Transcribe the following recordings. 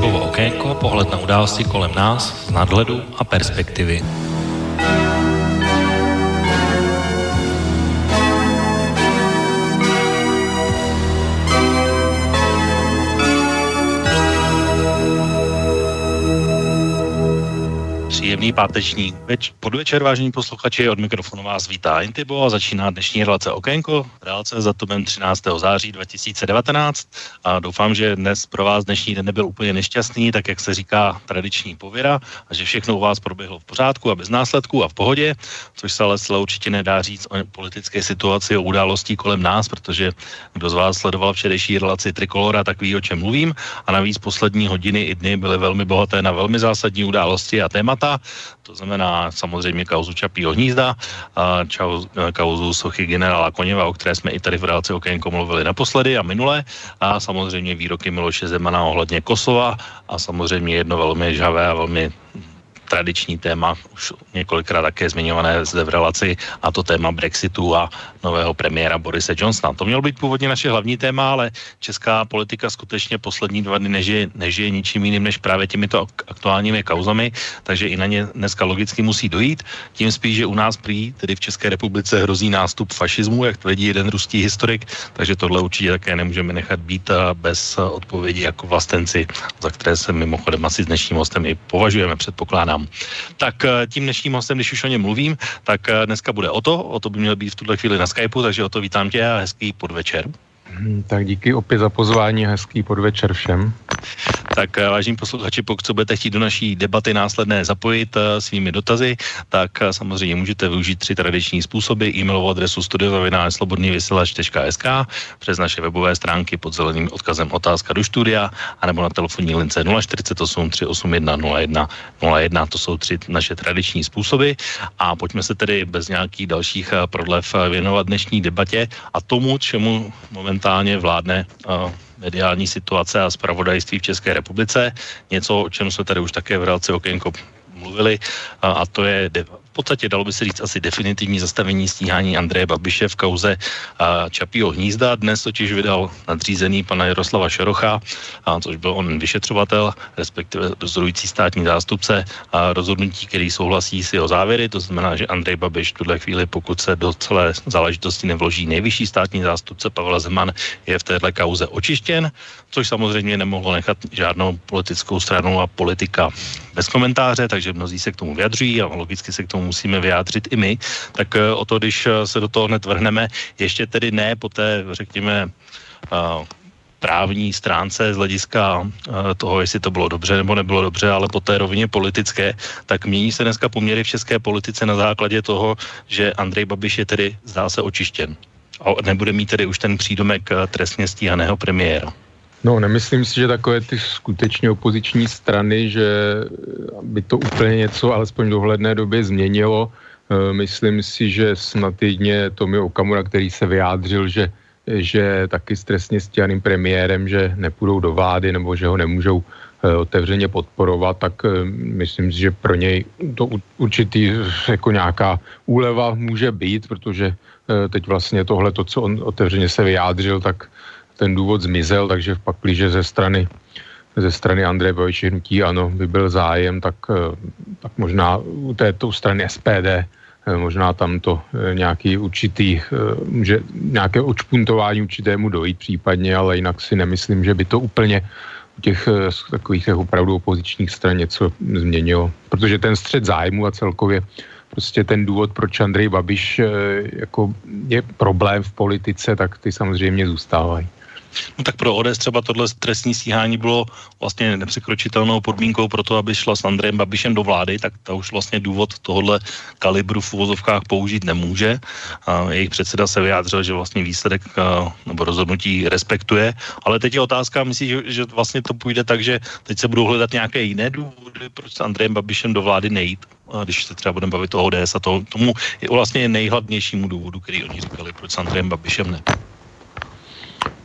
Antipovo okénko, pohled na události kolem nás z nadhledu a perspektivy. Příjemný páteční več- podvečer, vážení posluchači, od mikrofonu vás vítá Intibo a začíná dnešní relace Okénko, relace za tomem 13. září 2019 a doufám, že dnes pro vás dnešní den nebyl úplně nešťastný, tak jak se říká tradiční pověra a že všechno u vás proběhlo v pořádku a bez následků a v pohodě, což se ale zcela určitě nedá říct o politické situaci, o událostí kolem nás, protože kdo z vás sledoval včerejší relaci Trikolora, tak ví, o čem mluvím a navíc poslední hodiny i dny byly velmi bohaté na velmi zásadní události a témata, to znamená samozřejmě kauzu Čapího hnízda, a čau, kauzu sochy generála Koněva, o které jsme i tady v relaci Okénko mluvili naposledy a minule, a samozřejmě výroky Miloše Zemana ohledně Kosova a samozřejmě jedno velmi žhavé a velmi tradiční téma, už několikrát také zmiňované zde v relaci, a to téma Brexitu a nového premiéra Borise Johnsona. To mělo být původně naše hlavní téma, ale česká politika skutečně poslední dva dny nežije, nežije ničím jiným než právě těmito aktuálními kauzami, takže i na ně dneska logicky musí dojít. Tím spíš, že u nás prý, tedy v České republice, hrozí nástup fašismu, jak tvrdí jeden ruský historik, takže tohle určitě také nemůžeme nechat být bez odpovědi jako vlastenci, za které se mimochodem asi s dnešním hostem i považujeme, předpokládám vám. Tak eh, tím dnešním hostem, když už o něm mluvím, tak eh, dneska bude o to, o to by měl být v tuhle chvíli na Skypeu, takže o to vítám tě a hezký podvečer. Hmm, tak díky opět za pozvání, hezký podvečer všem. Tak eh, vážení posluchači, pokud se budete chtít do naší debaty následné zapojit uh, svými dotazy, tak uh, samozřejmě můžete využít tři tradiční způsoby. E-mailovou adresu studiozavináčslobodnývysílač.sk přes naše webové stránky pod zeleným odkazem otázka do studia, anebo na telefonní lince 048 381 01 01. To jsou tři naše tradiční způsoby. A pojďme se tedy bez nějakých dalších prodlev věnovat dnešní debatě a tomu, čemu momentálně vládne uh, mediální situace a zpravodajství v České republice. Něco, o čem jsme tady už také v relaci Okénko mluvili, a, a to je podstatě dalo by se říct asi definitivní zastavení stíhání Andreje Babiše v kauze Čapího hnízda. Dnes totiž vydal nadřízený pana Jaroslava Šerocha, a, což byl on vyšetřovatel, respektive rozhodující státní zástupce a rozhodnutí, který souhlasí s jeho závěry. To znamená, že Andrej Babiš v tuhle chvíli, pokud se do celé záležitosti nevloží nejvyšší státní zástupce Pavel Zeman, je v téhle kauze očištěn, což samozřejmě nemohlo nechat žádnou politickou stranu a politika bez komentáře, takže mnozí se k tomu vyjadřují a logicky se k tomu musíme vyjádřit i my. Tak eh, o to, když eh, se do toho hned vrhneme, ještě tedy ne po té, řekněme, uh, právní stránce z hlediska toho, jestli to bylo dobře nebo nebylo dobře, ale po té rovině politické, tak mění se dneska poměry v české politice na základě toho, že Andrej Babiš je tedy, zdá se, očištěn. A nebude mít tedy už ten přídomek trestně stíhaného premiéra. No, nemyslím si, že takové ty skutečně opoziční strany, že by to úplně něco alespoň v dohledné době změnilo. E, myslím si, že snad jedině Tomio Okamura, který se vyjádřil, že, že taky s trestně stíhaným premiérem, že nepůjdou do vlády nebo že ho nemůžou e, otevřeně podporovat, tak e, myslím si, že pro něj to určitý jako nějaká úleva může být, protože teď vlastně tohle, to, co on otevřeně se vyjádřil, tak ten důvod zmizel, takže pak plíže ze strany ze strany Andreje Babiše hnutí ano, by byl zájem, tak, eh, tak možná u této strany SPD eh, možná tam to eh, nějaký určitý, může nějaké odšpuntování určitému dojít případně, ale jinak si nemyslím, že by to úplně u těch takových těch opravdu opozičních stran něco změnilo. Protože ten střed zájmu a celkově prostě ten důvod, proč Andrej Babiš jako je problém v politice, tak ty samozřejmě zůstávají. No tak pro ODS třeba tohle trestní stíhání bylo vlastně nepřekročitelnou podmínkou pro to, aby šla s Andrejem Babišem do vlády, tak ta už vlastně důvod tohohle kalibru v uvozovkách použít nemůže. A jejich předseda se vyjádřil, že vlastně výsledek nebo rozhodnutí respektuje, ale teď je otázka, myslíš, že, že vlastně to půjde tak, že teď se budou hledat nějaké jiné důvody, proč s Andrejem Babišem do vlády nejít? A když se třeba budeme bavit o ODS a to, tomu je vlastně nejhlavnějšímu důvodu, který oni říkali, proč s Andrejem Babišem ne.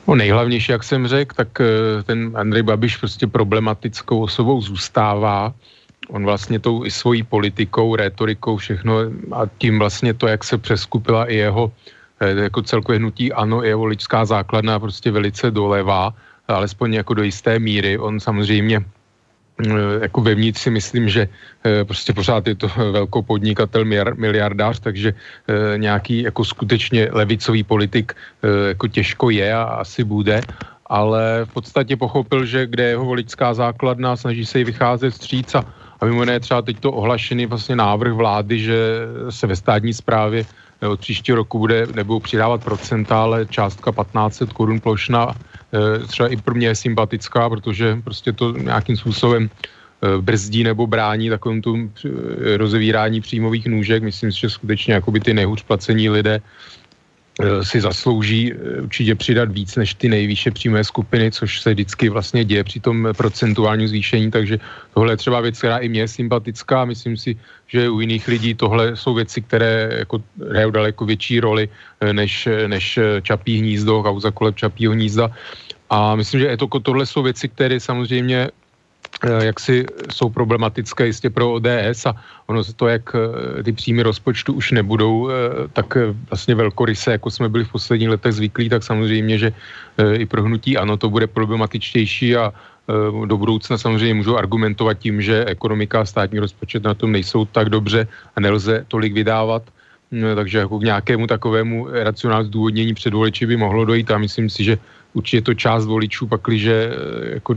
No nejhlavnější, jak jsem řekl, tak eh, ten Andrej Babiš prostě problematickou osobou zůstává. On vlastně tou i svojí politikou, rétorikou, všechno a tím vlastně to, jak se přeskupila i jeho eh, jako celkové hnutí ano, i jeho lidská základna prostě velice dolevá, alespoň jako do jisté míry. On samozřejmě jako vevnitř si myslím, že prostě pořád je to velkopodnikatel, miliardář, takže nějaký jako skutečně levicový politik jako těžko je a asi bude, ale v podstatě pochopil, že kde je jeho voličská základna, snaží se jí vycházet stříc a, a mimo jiné třeba teď to ohlašený vlastně návrh vlády, že se ve státní správě od příštího roku bude, nebudou přidávat procenta, ale částka 1500 korun plošna e, třeba i pro mě je sympatická, protože prostě to nějakým způsobem e, brzdí nebo brání takovým tu rozevírání příjmových nůžek. Myslím si, že skutečně jakoby ty nejhůř placení lidé Eh, si zaslouží eh, určitě přidat víc než ty nejvýše přímé skupiny, což se vždycky vlastně děje při tom procentuálním zvýšení, takže tohle je třeba věc, která i mě je sympatická. Myslím si, že u jiných lidí tohle jsou věci, které jako hrajou daleko větší roli eh, než, než Čapí hnízdo, kauza kolem Čapího hnízda. A myslím, že to, tohle jsou věci, které samozřejmě Eh, jak si jsou problematické jistě pro ODS a ono se to, jak eh, ty příjmy rozpočtu už nebudou eh, tak vlastně velkoryse, jako jsme byli v posledních letech zvyklí, tak samozřejmě, že i pro hnutí ano, to bude problematičtější a do budoucna samozřejmě můžou argumentovat tím, že ekonomika a státní rozpočet na tom nejsou tak dobře a nelze tolik vydávat. Takže jako k nějakému takovému racionálnímu zdůvodnění před voliči by mohlo dojít a myslím si, že určitě to část voličů, pakliže eh, jako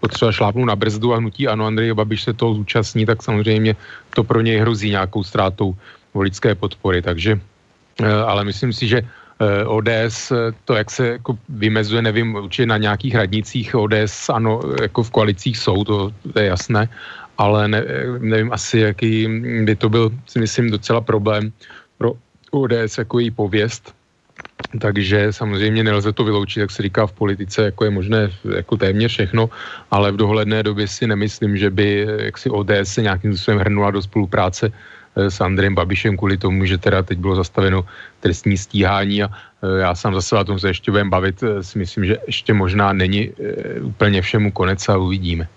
potřeba šlápnout na brzdu a hnutí ano, Andrej Babiš se toho zúčastní, tak samozřejmě to pro něj hrozí nějakou ztrátou voličské podpory. Takže, eh, ale myslím si, že eh, ODS, to, jak se jako vymezuje, nevím, určitě na nějakých radnicích ODS, ano, jako v koalicích jsou, to, to je jasné, ale ne, nevím asi, jaký by to byl, si myslím, docela problém pro ODS jako její pověst, takže samozřejmě nelze to vyloučit, jak se říká v politice, jako je možné jako téměř všechno, ale v dohledné době si nemyslím, že by jaksi ODS se nějakým způsobem hrnula do spolupráce eh, s Andrejem Babišem kvůli tomu, že teda teď bylo zastaveno trestní stíhání a eh, já sám zase o tom se ještě budeme bavit, eh, si myslím, že ještě možná není úplně všemu konec a uvidíme.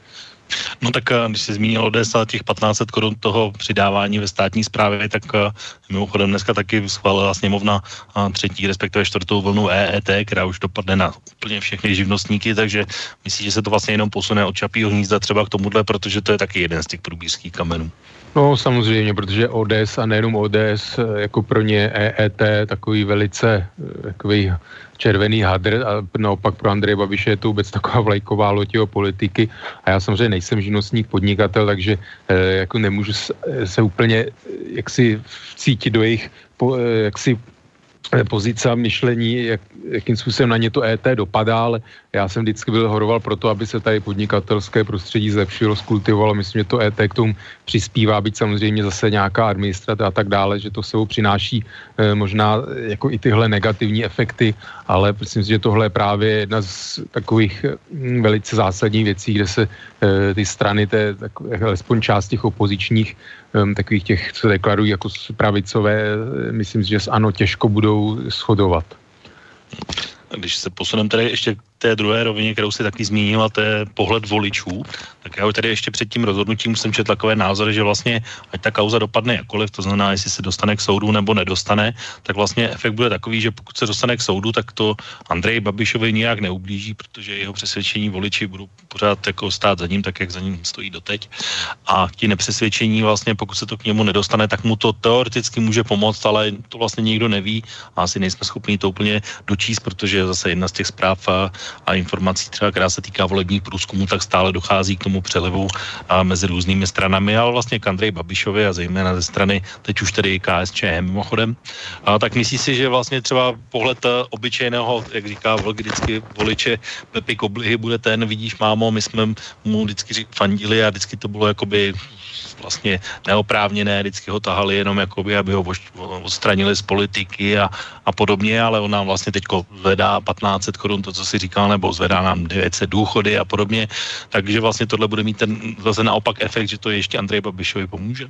No tak eh, když jsi zmínil ODS a těch 1500 korun toho přidávání ve státní správě, tak eh, mimochodem dneska taky schválila sněmovna eh, třetí, respektive čtvrtou vlnu EET, která už dopadne na úplně všechny živnostníky, takže myslím, že se to vlastně jenom posune od čapího hnízda třeba k tomuhle, protože to je taky jeden z těch průbířských kamenů. No samozřejmě, protože ODS a nejenom ODS, jako pro ně EET, takový velice takový červený hadr a naopak pro Andreje Babiše je to vůbec taková vlajková loď jeho politiky a já samozřejmě nejsem živnostník, podnikatel, takže eh, jako nemůžu se, se úplně eh, jaksi cítit do jejich po, eh, jaksi Eh, pozice a myšlení, jak, jakým způsobem na ně to ET dopadá, ale já jsem vždycky byl horoval pro to, aby se tady podnikatelské prostředí zlepšilo, skultivovalo. Myslím, že to ET k tomu přispívá, být samozřejmě zase nějaká administrativa a tak dále, že to sebou přináší e, možná jako i tyhle negativní efekty, ale myslím si, že tohle je právě jedna z takových m, velice zásadních věcí, kde se e, ty strany, té, tak, alespoň část těch opozičních um, takových těch, co deklarují jako pravicové, myslím si, že ano, těžko budou shodovat. Když se posuneme tady ještě té druhé rovině, kterou si taky zmínila, to je pohled voličů. Tak já tady ještě před tím rozhodnutím jsem četl takové názory, že vlastně, ať ta kauza dopadne jakkoliv, to znamená, jestli se dostane k soudu nebo nedostane, tak vlastně efekt bude takový, že pokud se dostane k soudu, tak to Andrej Babišovi nijak neublíží, protože jeho přesvědčení voliči budou pořád jako stát za ním, tak jak za ním stojí doteď. A ti nepřesvědčení vlastně, pokud se to k němu nedostane, tak mu to teoreticky může pomoct, ale to vlastně nikdo neví a asi nejsme schopni to úplně dočíst, protože zase jedna z těch zpráv a informací třeba, která se týká volebních průzkumů, tak stále dochází k tomu přelevu a mezi různými stranami, ale vlastně k Andrej Babišovi a zejména ze strany, teď už tedy KSČM mimochodem. A tak myslí si, že vlastně třeba pohled eh, obyčejného, jak říká vždycky voliče Pepi Koblihy bude ten, vidíš mámo, my jsme mu vždycky fandili a vždycky to bylo jakoby vlastně neoprávněné, vždycky ho tahali jenom jakoby, aby ho odstranili z politiky a, a podobně, ale on nám vlastně teď zvedá 1500 korun, to, co si říkal, nebo zvedá nám 900 důchody a podobně, takže vlastně tohle bude mít ten zase naopak efekt, že to ještě Andrej Babišovi pomůže.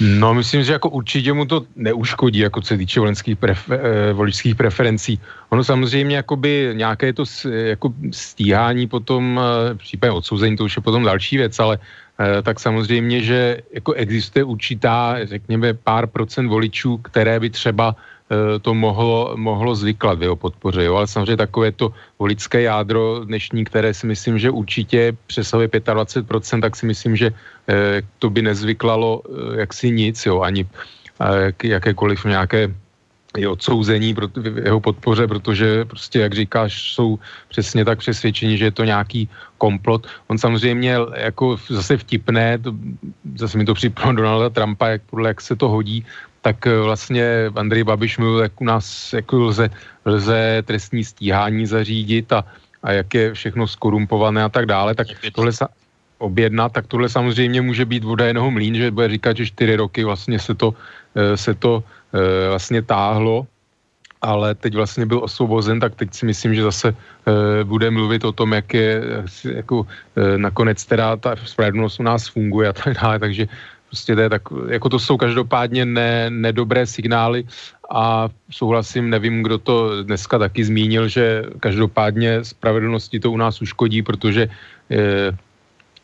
No, myslím, že jako určitě mu to neuškodí, jako se týče volenských prefer, eh, voličských preferencí. Ono samozřejmě jakoby nějaké to jako stíhání potom, eh, případně odsouzení, to už je potom další věc, ale tak samozřejmě, že jako existuje určitá, řekněme, pár procent voličů, které by třeba Eh, to mohlo, mohlo zvyklat v jeho podpoře. Jo? Ale samozřejmě takové to voličské jádro dnešní, které si myslím, že určitě přesahuje 25%, tak si myslím, že eh, to by nezvyklalo eh, jaksi nic, jo? ani jakékoliv nějaké i odsouzení pro jeho podpoře, protože prostě, jak říkáš, jsou přesně tak přesvědčení, že je to nějaký komplot. On samozřejmě jako zase vtipné, to, zase mi to připomíná Donalda Trumpa, jak podle jak se to hodí, tak eh, vlastně Andrej Babiš mluvil, jak u nás jako lze, lze trestní stíhání zařídit a, a jak je všechno skorumpované a tak dále, tak tohle sa, objednat, tak tohle samozřejmě může být voda jednoho mlín, že bude říkat, že čtyři roky vlastně se to, eh, se to vlastně táhlo, ale teď vlastně byl osvobozen, tak teď si myslím, že zase bude mluvit o tom, jak je jako nakonec teda ta spravedlnost u nás funguje a tak dále, takže Prostě to je tak, jako to jsou každopádně ne, nedobré signály a souhlasím, nevím, kdo to dneska taky zmínil, že každopádně spravedlnosti to u nás uškodí, protože je,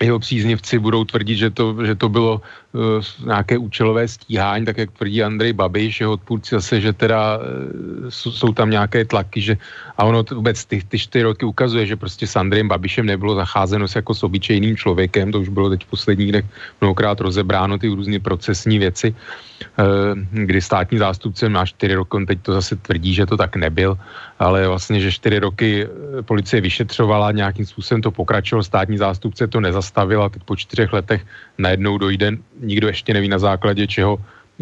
jeho příznivci budou tvrdit, že to, že to bylo uh, nějaké účelové stíhání, tak jak tvrdí Andrej Babiš, jeho odpůrci zase, že teda uh, jsou tam nějaké tlaky, že a ono to vůbec ty, ty čtyři roky ukazuje, že prostě s Andrejem Babišem nebylo zacházeno se jako s obyčejným člověkem, to už bylo teď v posledních dnech mnohokrát rozebráno ty různé procesní věci, uh, kdy státní zástupce má čtyři roky, on teď to zase tvrdí, že to tak nebyl, ale vlastně, že čtyři roky policie vyšetřovala, nějakým způsobem to pokračovalo, státní zástupce to nezastavil a teď po čtyřech letech najednou dojde, nikdo ještě neví na základě čeho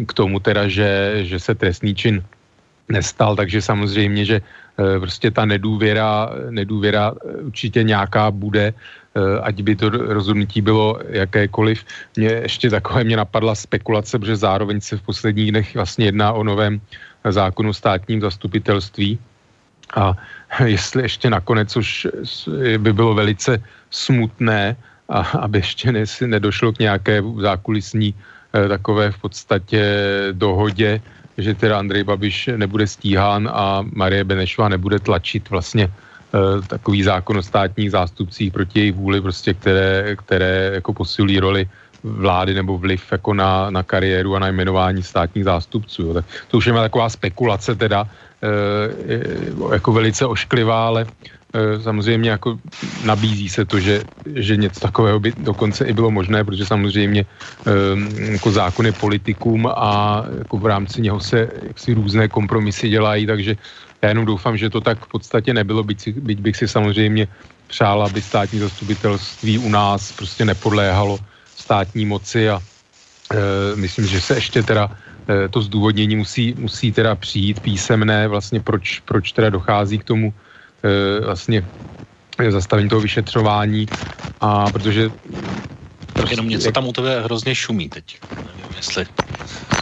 k tomu teda, že, že se trestný čin nestal, takže samozřejmě, že e, prostě ta nedůvěra, nedůvěra určitě nějaká bude, e, ať by to rozhodnutí bylo jakékoliv. Mě ještě takové mě napadla spekulace, protože zároveň se v posledních dnech vlastně jedná o novém zákonu státním zastupitelství, a jestli ještě nakonec, což by bylo velice smutné, a aby ještě ne, nedošlo k nějaké zákulisní eh, takové v podstatě dohodě, že teda Andrej Babiš nebude stíhán a Marie Benešová nebude tlačit vlastně eh, takový zákon o státních zástupcích proti její vůli, prostě, které, které jako posilují roli vlády nebo vliv jako na, na kariéru a na jmenování státních zástupců. Jo. Tak to už je taková spekulace teda, e, jako velice ošklivá, ale samozřejmě jako nabízí se to, že, že něco takového by dokonce i bylo možné, protože samozřejmě e, jako zákony politikům a jako v rámci něho se jaksi různé kompromisy dělají, takže já jenom doufám, že to tak v podstatě nebylo, byť, byť bych si samozřejmě přál, aby státní zastupitelství u nás prostě nepodléhalo státní moci a e, myslím, že se ještě teda e, to zdůvodnění musí, musí teda přijít písemné, vlastně proč, proč teda dochází k tomu vlastně zastavení toho vyšetřování a protože prostě, Jenom něco jak... tam u tebe hrozně šumí teď. Nevím, jestli...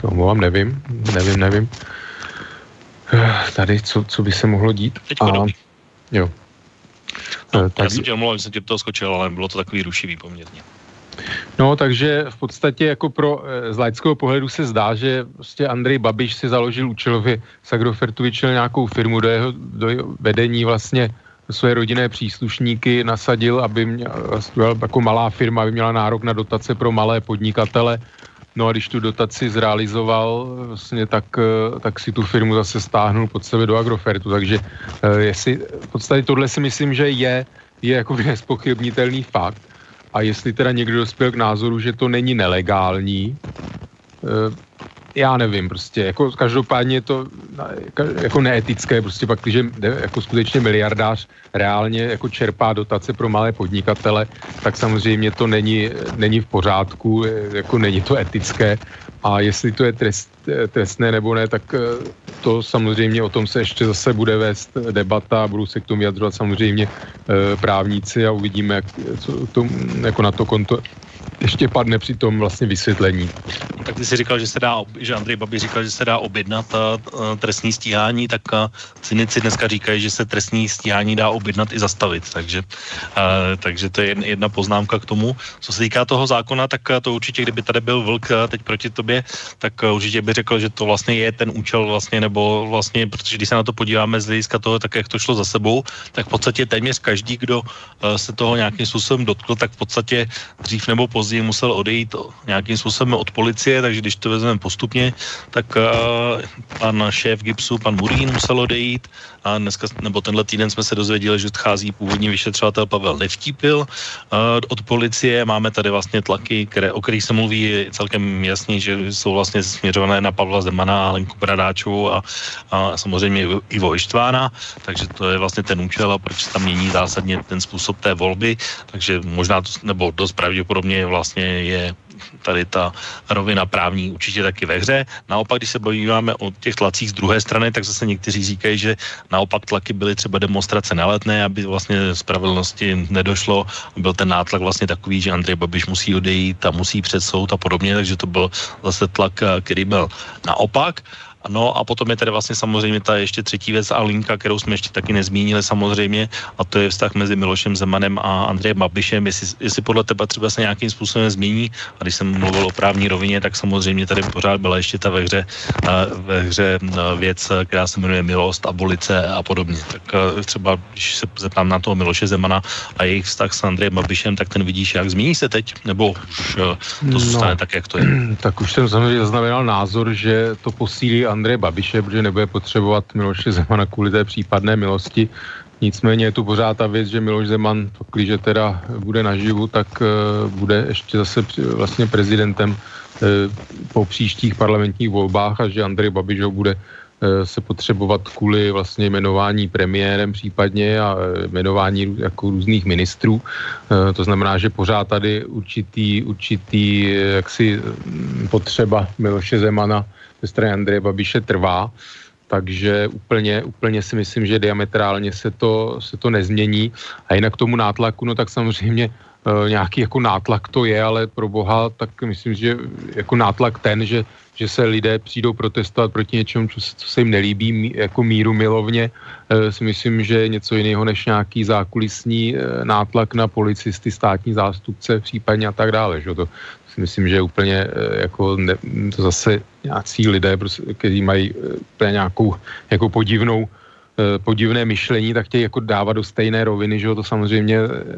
Omlouvám, nevím, nevím, nevím. Tady, co, co by se mohlo dít? Teď a... Jo. No, tak... Já jsem tě omlouval, jsem tě do toho skočil, ale bylo to takový rušivý poměrně. No, takže v podstatě jako pro eh, z laického pohledu se zdá, že prostě Andrej Babiš si založil účelově z Agrofertu vyčil nějakou firmu do jeho, do jeho vedení vlastně své rodinné příslušníky nasadil, aby měl, vlastně, jako malá firma, aby měla nárok na dotace pro malé podnikatele. No a když tu dotaci zrealizoval, vlastně, tak, eh, tak si tu firmu zase stáhnul pod sebe do Agrofertu. Takže eh, jestli, v podstatě tohle si myslím, že je, je jako nespochybnitelný fakt a jestli teda někdo dospěl k názoru, že to není nelegální, eh, já nevím, prostě, jako každopádně je to jako neetické, prostě pak, když jako skutečně miliardář reálně jako čerpá dotace pro malé podnikatele, tak samozřejmě to není, není v pořádku, jako není to etické. A jestli to je trest, trestné nebo ne, tak eh, to samozřejmě o tom se ještě zase bude vést debata, budou se k tomu vyjadřovat samozřejmě eh, právníci a uvidíme, jak, co to, jako na to konto ještě padne při tom vlastně vysvětlení. tak ty si říkal, že se dá, že Andrej Babi říkal, že se dá objednat uh, trestní stíhání, tak uh, cynici dneska říkají, že se trestní stíhání dá objednat i zastavit, takže, uh, takže to je jedna poznámka k tomu. Co se týká toho zákona, tak to určitě, kdyby tady byl vlk teď proti tobě, tak určitě by řekl, že to vlastně je ten účel vlastně, nebo vlastně, protože když se na to podíváme z hlediska toho, tak jak to šlo za sebou, tak v podstatě téměř každý, kdo se toho nějakým způsobem dotkl, tak v podstatě dřív nebo později musel odejít nějakým způsobem od policie, takže když to vezmeme postupně, tak uh, pan šéf GIPSu, pan Murín musel odejít a dneska, nebo tenhle týden jsme se dozvěděli, že odchází původní vyšetřovatel Pavel Nevtípil uh, od policie. Máme tady vlastně tlaky, které, o kterých se mluví celkem jasně, že jsou vlastně směřované na Pavla Zemana a Lenku Bradáčovou a, a samozřejmě Ivo Ištvána, takže to je vlastně ten účel a proč tam mění zásadně ten způsob té volby, takže možná to, nebo dost pravděpodobně vlastně je tady ta rovina právní určitě taky ve hře. Naopak, když se bavíme o těch tlacích z druhé strany, tak zase někteří říkají, že naopak tlaky byly třeba demonstrace neletné, aby vlastně spravedlnosti nedošlo. Byl ten nátlak vlastně takový, že Andrej Babiš musí odejít a musí před soud a podobně, takže to byl zase tlak, který byl naopak. No a potom je tady vlastně samozřejmě ta ještě třetí věc a linka, kterou jsme ještě taky nezmínili samozřejmě, a to je vztah mezi Milošem Zemanem a Andrejem Babišem, jestli, jestli podle tebe třeba se nějakým způsobem změní. A když jsem mluvil o právní rovině, tak samozřejmě tady pořád byla ještě ta ve hře, ve hře věc, která se jmenuje milost, abolice a podobně. Tak třeba, když se zeptám na toho Miloše Zemana a jejich vztah s Andrejem Babišem, tak ten vidíš, jak změní se teď, nebo už to zůstane no, tak, jak to je? Tak už jsem samozřejmě zaznamenal názor, že to posílí Andreje Babiše, protože nebude potřebovat Miloše Zemana kvůli té případné milosti. Nicméně je tu pořád ta věc, že Miloš Zeman, když teda bude naživu, tak uh, bude ještě zase vlastně prezidentem uh, po příštích parlamentních volbách a že Andrej Babiš ho bude uh, se potřebovat kvůli vlastně jmenování premiérem případně a jmenování jako různých ministrů. To znamená, že pořád tady určitý, určitý jaksi potřeba Miloše Zemana ze strany Andreje Babiše trvá, takže úplně, úplně si myslím, že diametrálně se to, se to nezmění. A jinak tomu nátlaku, no tak samozřejmě e, nějaký jako nátlak to je, ale pro boha, tak myslím, že jako nátlak ten, že, že se lidé přijdou protestovat proti něčemu, co, co se jim nelíbí, mí, jako míru milovně, e, si myslím, že je něco jiného než nějaký zákulisní e, nátlak na policisty, státní zástupce případně a tak dále. Že? To, si myslím, že úplně eh, jako ne, to zase nějací lidé, prostě, kteří mají eh, nějakou jako podivnou eh, podivné myšlení, tak chtějí jako dávat do stejné roviny, že to samozřejmě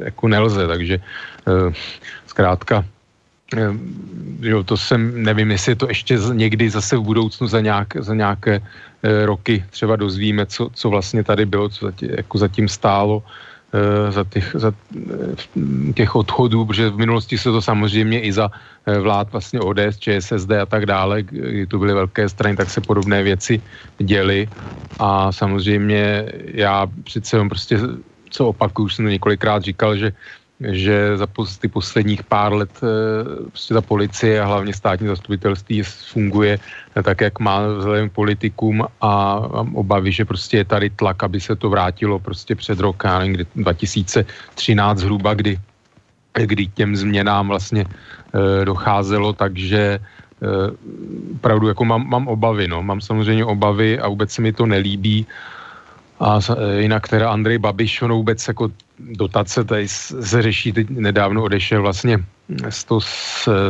jako nelze, takže zkrátka jo, to jsem, nevím, jestli to ještě někdy zase v budoucnu za, nějak, za nějaké roky třeba dozvíme, co, co vlastně tady bylo, co zatím, jako zatím stálo, za těch, za eh, těch odchodů, protože v minulosti se to samozřejmě i za eh, vlád vlastně ODS, ČSSD a tak dále, kdy tu byly velké strany, tak se podobné věci děly. A samozřejmě já přece prostě, co opakuju, už jsem to několikrát říkal, že že za ty posledních pár let eh, prostě ta policie a hlavně státní zastupitelství funguje tak, jak má vzhledem politikům a obavy, že prostě je tady tlak, aby se to vrátilo prostě před rok, já nevím, kdy 2013 zhruba, kdy, kdy těm změnám vlastně e, docházelo, takže e, opravdu jako mám, mám obavy, no, mám samozřejmě obavy a vůbec se mi to nelíbí, a jinak teda Andrej Babiš, on vůbec jako dotace tady se řeší, teď nedávno odešel vlastně z toho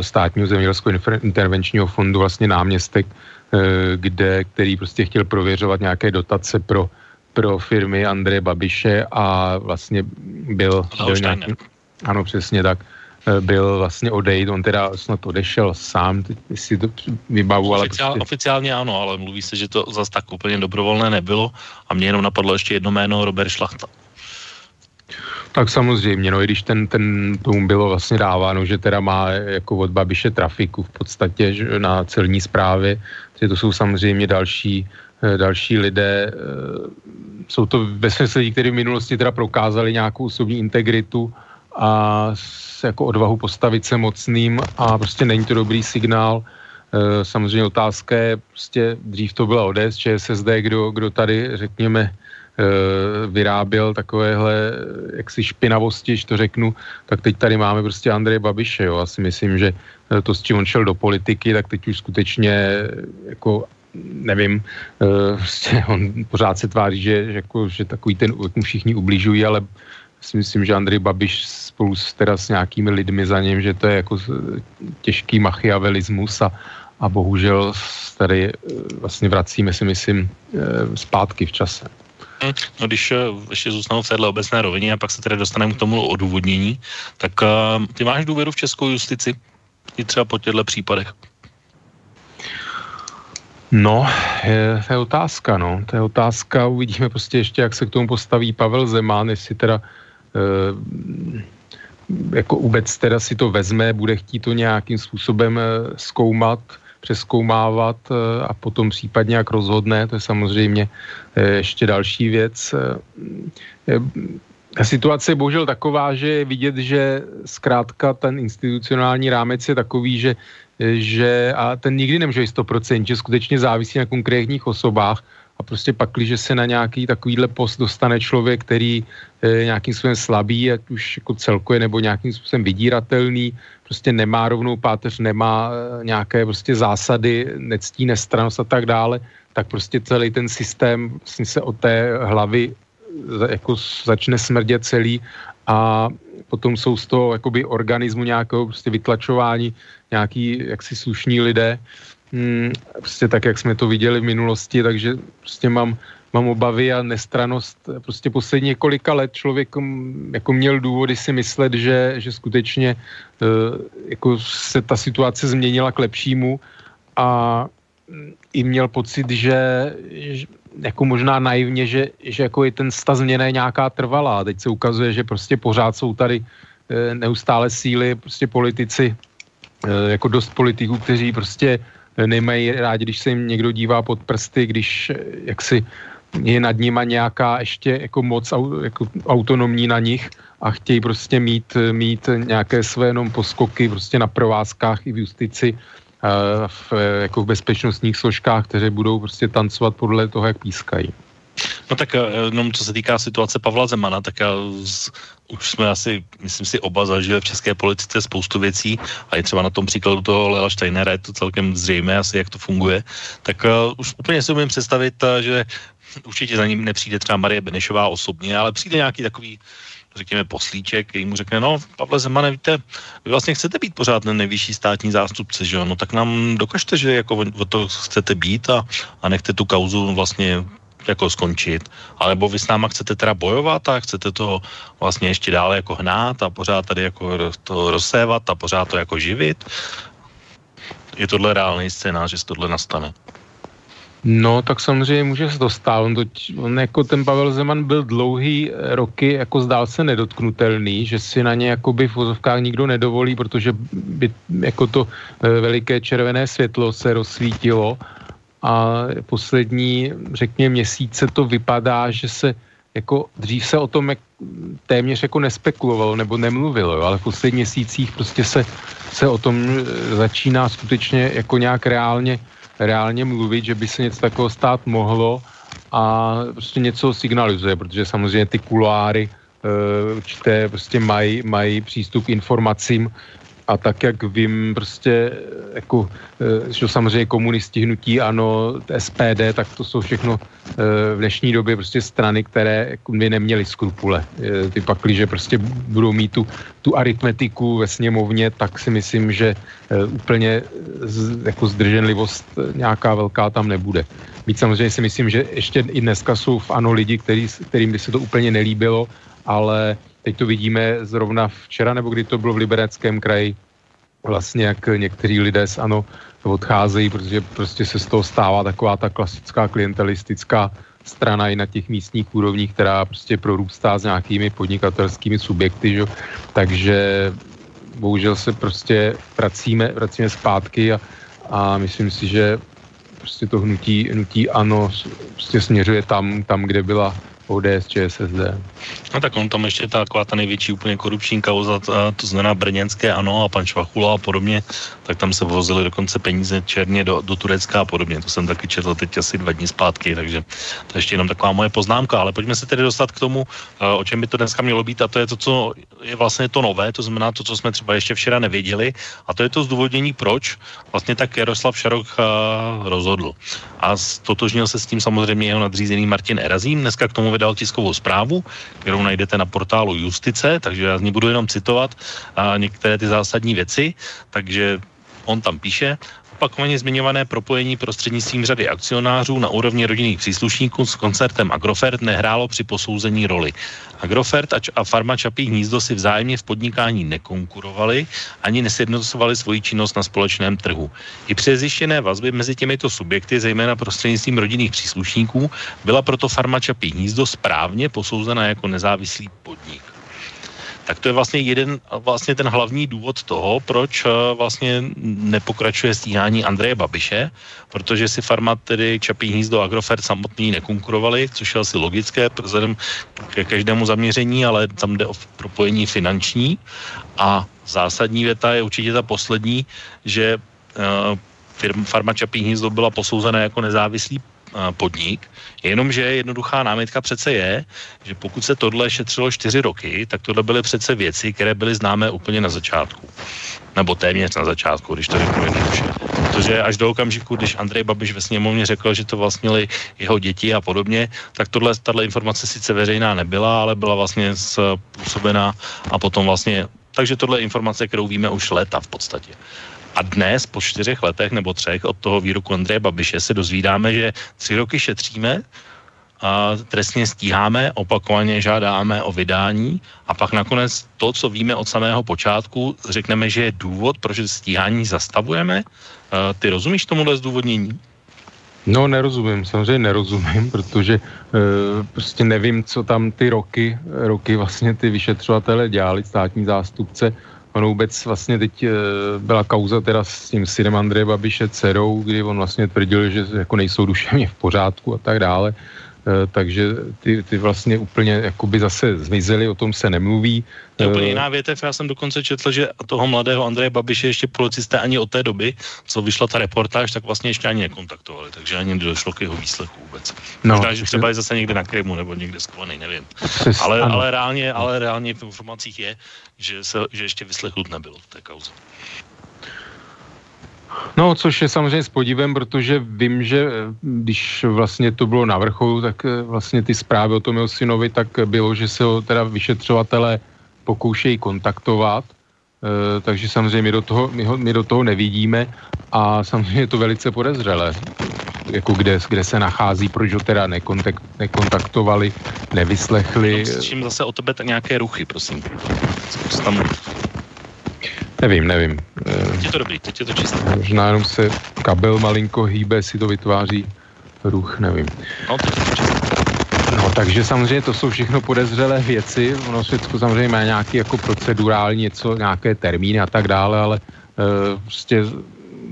státního zemědělského intervenčního fondu vlastně náměstek, eh, kde, který prostě chtěl prověřovat nějaké dotace pro, pro firmy Andreje Babiše a vlastně byl, byl nějaký, ano přesně tak, Eh, byl vlastně odejít, on teda snad odešel sám, teď si to vybavu, ale... Oficiál, prostě... Oficiálně ano, ale mluví se, že to zase tak úplně dobrovolné nebylo a mě jenom napadlo ještě jedno jméno, Robert Šlachta. Tak samozřejmě, no i když ten, ten tomu bylo vlastně dáváno, že teda má jako od Babiše trafiku v podstatě že na celní zprávě, že to jsou samozřejmě další, eh, další lidé, eh, jsou to vesměs lidí, kteří v minulosti teda prokázali nějakou osobní integritu a jako odvahu postavit se mocným a prostě není to dobrý signál. E, samozřejmě otázka je, prostě dřív to byla ODS, ČSSD, kdo, kdo tady, řekněme, vyráběl takovéhle jaksi špinavosti, když to řeknu, tak teď tady máme prostě Andreje Babiše, jo. Já si myslím, že to, s čím on šel do politiky, tak teď už skutečně jako nevím, prostě on pořád se tváří, že, že, jako, že takový ten, jak mu všichni ubližují, ale si myslím, že Andrej Babiš spolu s, teda s nějakými lidmi za ním, že to je jako těžký machiavelismus a, a bohužel tady vlastně vracíme si myslím zpátky v čase. No když ještě zůstanu v téhle obecné rovině a pak se tedy dostaneme k tomu odůvodnění, tak uh, ty máš důvěru v českou justici i třeba po těchto případech? No, je, to je otázka, no. To je otázka, uvidíme prostě ještě, jak se k tomu postaví Pavel Zeman, jestli teda e, jako vůbec teda si to vezme, bude chtít to nějakým způsobem eh, zkoumat, přeskoumávat eh, a potom případně jak rozhodne, to je samozřejmě ještě další věc. Ta situace je bohužel taková, že je vidět, že zkrátka ten institucionální rámec je takový, že že a ten nikdy nemůže být 100%, že skutečně závisí na konkrétních osobách a prostě pak, když se na nějaký takovýhle post dostane člověk, který je nějakým způsobem slabý, ať už jako celkově nebo nějakým způsobem vydíratelný, prostě nemá rovnou páteř, nemá e, nějaké prostě zásady, nectí nestranost a tak dále, tak prostě celý ten systém vlastně se od té hlavy jako začne smrdět celý a potom jsou z toho jakoby organismu nějakého prostě vytlačování nějaký jaksi slušní lidé, hmm, prostě tak, jak jsme to viděli v minulosti, takže prostě mám, mám obavy a nestranost. Prostě poslední několika let člověk mm, jako měl důvody si myslet, že, že skutečně uh, jako se ta situace změnila k lepšímu a i měl pocit, že, jako možná naivně, že, že jako je ten stav změna nějaká trvalá. Teď se ukazuje, že prostě pořád jsou tady e, neustále síly, prostě politici, e, jako dost politiků, kteří prostě nemají rádi, když se jim někdo dívá pod prsty, když e, jaksi je nad nima nějaká ještě jako moc jako autonomní na nich a chtějí prostě mít, mít nějaké své jenom poskoky prostě na provázkách i v justici v, jako v bezpečnostních složkách, které budou prostě tancovat podle toho, jak pískají. No tak eh, jenom co se týká situace Pavla Zemana, tak já už jsme asi, myslím si, oba zažili v české politice spoustu věcí a je třeba na tom příkladu toho Lela Steinera, je to celkem zřejmé asi, jak to funguje, tak uh, už úplně si umím představit, uh, že určitě za ním nepřijde třeba Marie Benešová osobně, ale přijde nějaký takový řekněme, poslíček, který mu řekne, no, Pavle Zemane, víte, vy vlastně chcete být pořád ten nejvyšší státní zástupce, že jo, no tak nám dokažte, že jako o to chcete být a, a nechte tu kauzu vlastně jako skončit. Alebo vy s náma chcete teda bojovat a chcete to vlastně ještě dále jako hnát a pořád tady jako to rozsévat a pořád to jako živit. Je tohle reálný scénář, že tohle nastane? No, tak samozřejmě může se to stát. On, to, on jako ten Pavel Zeman byl dlouhý roky, jako zdál se nedotknutelný, že si na ně jakoby v vozovkách nikdo nedovolí, protože by jako to e, veliké červené světlo se rozsvítilo a poslední, řekněme, měsíce to vypadá, že se jako dřív se o tom jak, téměř jako nespekulovalo nebo nemluvilo, jo, ale v posledních měsících prostě se, se o tom e, začíná skutečně jako nějak reálně reálně mluvit, že by se něco takového stát mohlo a prostě něco signalizuje, protože samozřejmě ty kuloáry uh, určité prostě mají, mají přístup k informacím a tak, jak vím, prostě jako, eh, že samozřejmě komunisti hnutí, ano, SPD, tak to jsou všechno eh, v dnešní době prostě strany, které jako by neměly skrupule. Eh, ty pak, že prostě budou mít tu, tu aritmetiku ve sněmovně, tak si myslím, že úplně jako zdrženlivost nějaká velká tam nebude. Být samozřejmě si myslím, že ještě i dneska jsou v ANO lidi, který, kterým by se to úplně nelíbilo, ale Teď to vidíme zrovna včera, nebo kdy to bylo v Libereckém kraji, vlastně jak někteří lidé z ANO odcházejí, protože prostě se z toho stává taková ta klasická klientelistická strana i na těch místních úrovních, která prostě prorůstá s nějakými podnikatelskými subjekty, že? takže bohužel se prostě vracíme, vracíme zpátky a, a myslím si, že prostě to hnutí, hnutí ano prostě směřuje tam, tam kde byla ODS, ČSSD. No tak on tam ještě ta taková ta největší úplně korupční kauza, to, znamená brněnské ano a pan Švachula a podobně, tak tam se vozili dokonce peníze černě do, do Turecka a podobně. To jsem taky četl teď asi dva dní zpátky, takže to je ještě jenom taková moje poznámka, ale pojďme se tedy dostat k tomu, eh, o čem by to dneska mělo být a to je to, co je vlastně to nové, to znamená to, co jsme třeba ještě včera nevěděli a to je to zdůvodnění, proč vlastně tak Jaroslav Šarok uh, rozhodl. A stotožnil se s tím samozřejmě jeho nadřízený Martin Erazím. Dneska k tomu vydal tiskovou zprávu, kterou najdete na portálu Justice, takže já z ní budu jenom citovat uh, některé ty zásadní věci. Takže on tam píše, opakovaně zmiňované propojení prostřednictvím řady akcionářů na úrovni rodinných příslušníků s koncertem Agrofert nehrálo při posouzení roli. Agrofert a farma Čapí hnízdo si vzájemně v podnikání nekonkurovali ani nesjednocovali svoji činnost na společném trhu. I přes zjištěné vazby mezi těmito subjekty, zejména prostřednictvím rodinných příslušníků, byla proto farma Čapí hnízdo správně posouzena jako nezávislý podnik tak to je vlastně jeden, vlastně ten hlavní důvod toho, proč eh, vlastně nepokračuje stíhání Andreje Babiše, protože si farma tedy Čapí hnízdo Agrofert samotný nekonkurovali, což je asi logické vzhledem ke každému zaměření, ale tam jde o propojení finanční. A zásadní věta je určitě ta poslední, že uh, firma, farma Čapí hnízdo byla posouzena jako nezávislý podnik, jenomže jednoduchá námitka přece je, že pokud se tohle šetřilo čtyři roky, tak tohle byly přece věci, které byly známé úplně na začátku. Nebo téměř na začátku, když to řeknu jednoduše. Protože až do okamžiku, když Andrej Babiš ve sněmovně řekl, že to vlastnili jeho děti a podobně, tak tohle, tato informace sice veřejná nebyla, ale byla vlastně způsobená a potom vlastně takže tohle je informace, kterou víme už léta v podstatě. A dnes, po čtyřech letech nebo třech od toho výroku Andreje Babiše, se dozvídáme, že tři roky šetříme, a trestně stíháme, opakovaně žádáme o vydání a pak nakonec to, co víme od samého počátku, řekneme, že je důvod, proč stíhání zastavujeme. Ty rozumíš tomuhle zdůvodnění? No, nerozumím, samozřejmě nerozumím, protože e, prostě nevím, co tam ty roky, roky vlastně ty vyšetřovatele dělali, státní zástupce, Ono vůbec vlastně teď e, byla kauza teda s tím synem Andreje Babiše dcerou, kdy on vlastně tvrdil, že jako nejsou duševně v pořádku a tak dále. Eh, takže ty, ty vlastně úplně jakoby zase zmizely, o tom se nemluví. To je úplně eh, jiná větev, já jsem dokonce četl, že toho mladého Andreje Babiše ještě policisté ani od té doby, co vyšla ta reportáž, tak vlastně ještě ani nekontaktovali, takže ani nedošlo k jeho výslechu vůbec. No, Možná, že třeba je zase někde na Krymu nebo někde skovaný, nevím. Ale, ale, reálně, ale reálně v informacích je, že, se, že ještě vyslechnut nebyl v té kauze. No, což je samozřejmě s podívem, protože vím, že eh, když vlastně to bylo na vrcholu, tak eh, vlastně ty zprávy o tom jeho synovi, tak bylo, že se ho teda vyšetřovatele pokoušejí kontaktovat, e, takže samozřejmě my do, toho, my, ho, my do toho nevidíme a samozřejmě je to velice podezřelé, jako kde, kde se nachází, proč ho teda nekontakt, nekontaktovali, nevyslechli. No, zase o tebe nějaké ruchy, prosím. Co tam Nevím, nevím. Je to dobrý, teď je to čisté. Možná jenom se kabel malinko hýbe, si to vytváří ruch, nevím. No, teď je to čisté. No, takže samozřejmě to jsou všechno podezřelé věci. Ono všechno samozřejmě má nějaký jako procedurální něco, nějaké termíny a tak dále, ale uh, prostě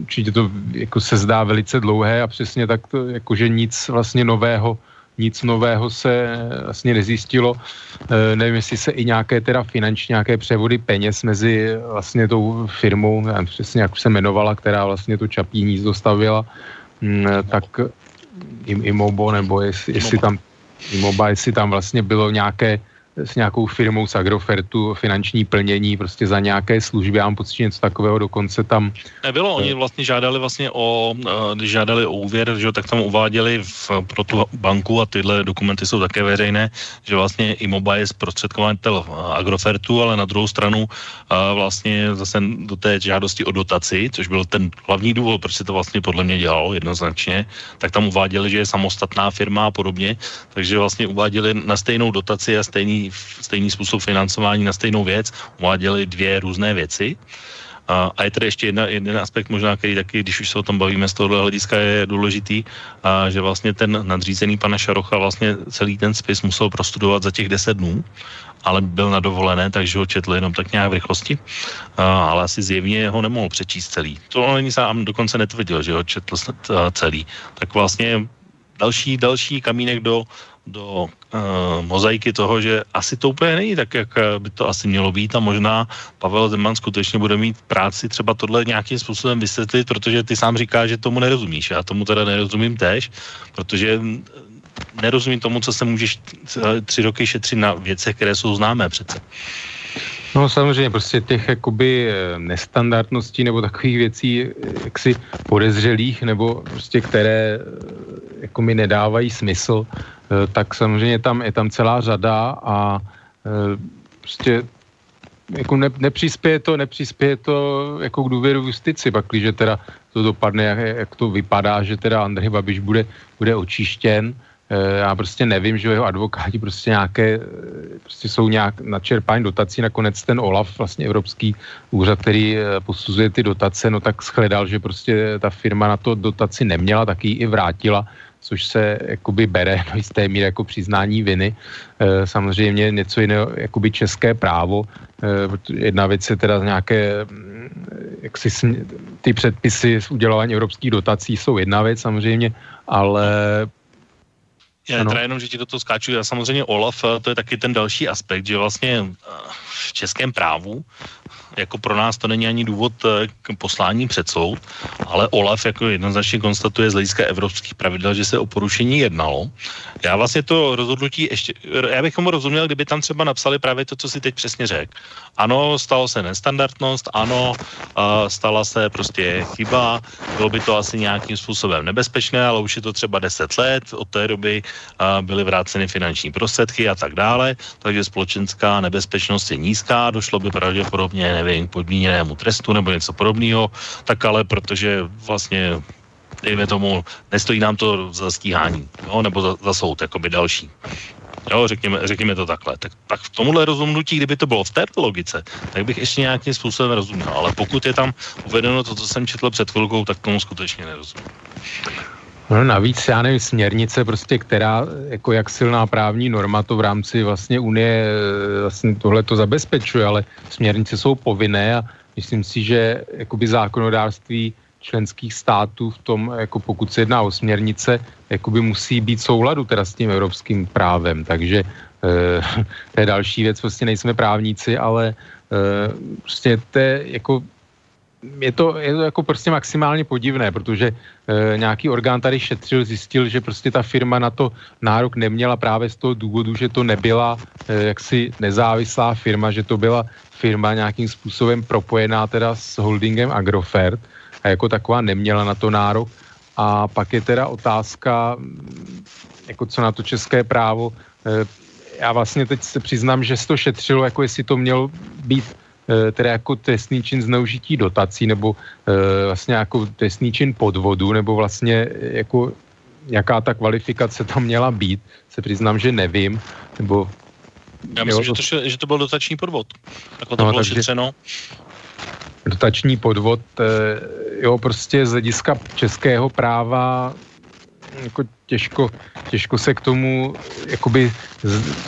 určitě to jako se zdá velice dlouhé a přesně tak to, jakože nic vlastně nového nic nového se vlastně nezjistilo. E, nevím, jestli se i nějaké teda finanční, nějaké převody peněz mezi vlastně tou firmou, nevím přesně jak se jmenovala, která vlastně to čapí níz dostavila, mm, tak Imobo, nebo jestli, jestli tam Imoba, jestli tam vlastně bylo nějaké s nějakou firmou z Agrofertu finanční plnění prostě za nějaké služby. Já mám pocit, že něco takového dokonce tam... Nebylo, oni vlastně žádali vlastně o, eh, když žádali o úvěr, že tak tam uváděli v, pro tu banku a tyhle dokumenty jsou také veřejné, že vlastně i MOBA je zprostředkovatel Agrofertu, ale na druhou stranu eh, vlastně zase do té žádosti o dotaci, což byl ten hlavní důvod, proč se to vlastně podle mě dělalo jednoznačně, tak tam uváděli, že je samostatná firma a podobně, takže vlastně uváděli na stejnou dotaci a stejný stejný způsob financování na stejnou věc, uváděli dvě různé věci. A, a je tady ještě jedna, jeden aspekt možná, který taky, když už se o tom bavíme z tohohle hlediska, je důležitý, a, že vlastně ten nadřízený pana Šarocha vlastně celý ten spis musel prostudovat za těch deset dnů, ale byl na dovolené, takže ho četl jenom tak nějak v rychlosti, a, ale asi zjevně ho nemohl přečíst celý. To on ani sám dokonce netvrdil, že ho četl celý. Tak vlastně další, další kamínek do do uh, mozaiky toho, že asi to úplně není tak, jak by to asi mělo být a možná Pavel Zeman skutečně bude mít práci třeba tohle nějakým způsobem vysvětlit, protože ty sám říká, že tomu nerozumíš. Já tomu teda nerozumím tež, protože nerozumím tomu, co se můžeš tři roky šetřit na věcech, které jsou známé přece. No samozřejmě prostě těch jakoby eh, nestandardností nebo takových věcí eh, jaksi podezřelých nebo prostě které eh, jako mi nedávají smysl, tak samozřejmě tam je tam celá řada a prostě jako ne, nepřispěje to, nepřispěje to jako k důvěru v justici, pak když teda to dopadne, jak, jak to vypadá, že teda Andrej Babiš bude, bude očištěn, Eh, já prostě nevím, že jeho advokáti prostě nějaké, eh, prostě jsou nějak na čerpání dotací, nakonec ten OLAF, vlastně Evropský úřad, který eh, posuzuje ty dotace, no tak shledal, že prostě ta firma na to dotaci neměla, tak ji i vrátila, což se jakoby bere do jisté míry jako přiznání viny. Samozřejmě něco jiného, jakoby české právo. Jedna věc je teda nějaké, mm, jak si ty předpisy s udělování evropských dotací jsou jedna věc samozřejmě, ale já teda jenom, že ti do toho skáču, a samozřejmě Olaf, to je taky ten další aspekt, že vlastně v českém právu jako pro nás to není ani důvod eh, k poslání před soud, ale Olaf jako jednoznačně konstatuje z hlediska evropských pravidel, že se o porušení jednalo. Já vlastně to rozhodnutí ještě, já bych mu rozuměl, kdyby tam třeba napsali právě to, co si teď přesně řekl. Ano, stalo se nestandardnost, ano, stala se prostě chyba, bylo by to asi nějakým způsobem nebezpečné, ale už je to třeba 10 let, od té doby byly vráceny finanční prostředky a tak dále, takže společenská nebezpečnost je nízká, došlo by pravděpodobně nevím, podmíněnému trestu nebo něco podobného, tak ale protože vlastně dejme tomu, nestojí nám to za stíhání, jo, nebo za, za soud, by další. Jo, řekněme, řekněme to takhle. Tak, tak v tomuhle rozhodnutí, kdyby to bylo v této logice, tak bych ještě nějakým způsobem rozuměl. Ale pokud je tam uvedeno to, co jsem četl před chvilkou, tak tomu skutečně nerozumím. No navíc, já nevím, směrnice prostě, která jako jak silná právní norma to v rámci vlastně Unie eh, vlastně tohle to zabezpečuje, ale směrnice jsou povinné a myslím si, že jakoby zákonodárství členských států v tom, jako pokud se jedná o směrnice, jakoby musí být souladu teda s tím evropským právem, takže e, to je další věc, prostě nejsme právníci, ale e, prostě to je jako je to, je to jako prostě maximálně podivné, protože e, nějaký orgán tady šetřil, zjistil, že prostě ta firma na to nárok neměla právě z toho důvodu, že to nebyla e, jaksi nezávislá firma, že to byla firma nějakým způsobem propojená teda s holdingem Agrofert a jako taková neměla na to nárok. A pak je teda otázka, jako co na to české právo. E, já vlastně teď se přiznám, že se to šetřilo, jako jestli to mělo být teda jako trestný čin zneužití dotací nebo e, vlastně jako trestný čin podvodu nebo vlastně jako jaká ta kvalifikace tam měla být, se přiznám, že nevím, nebo já myslím, jo, to, že, to, že to byl dotační podvod. Jako to no, bylo šetřeno. Dotační podvod, jo, prostě z hlediska českého práva jako těžko, těžko se k tomu jakoby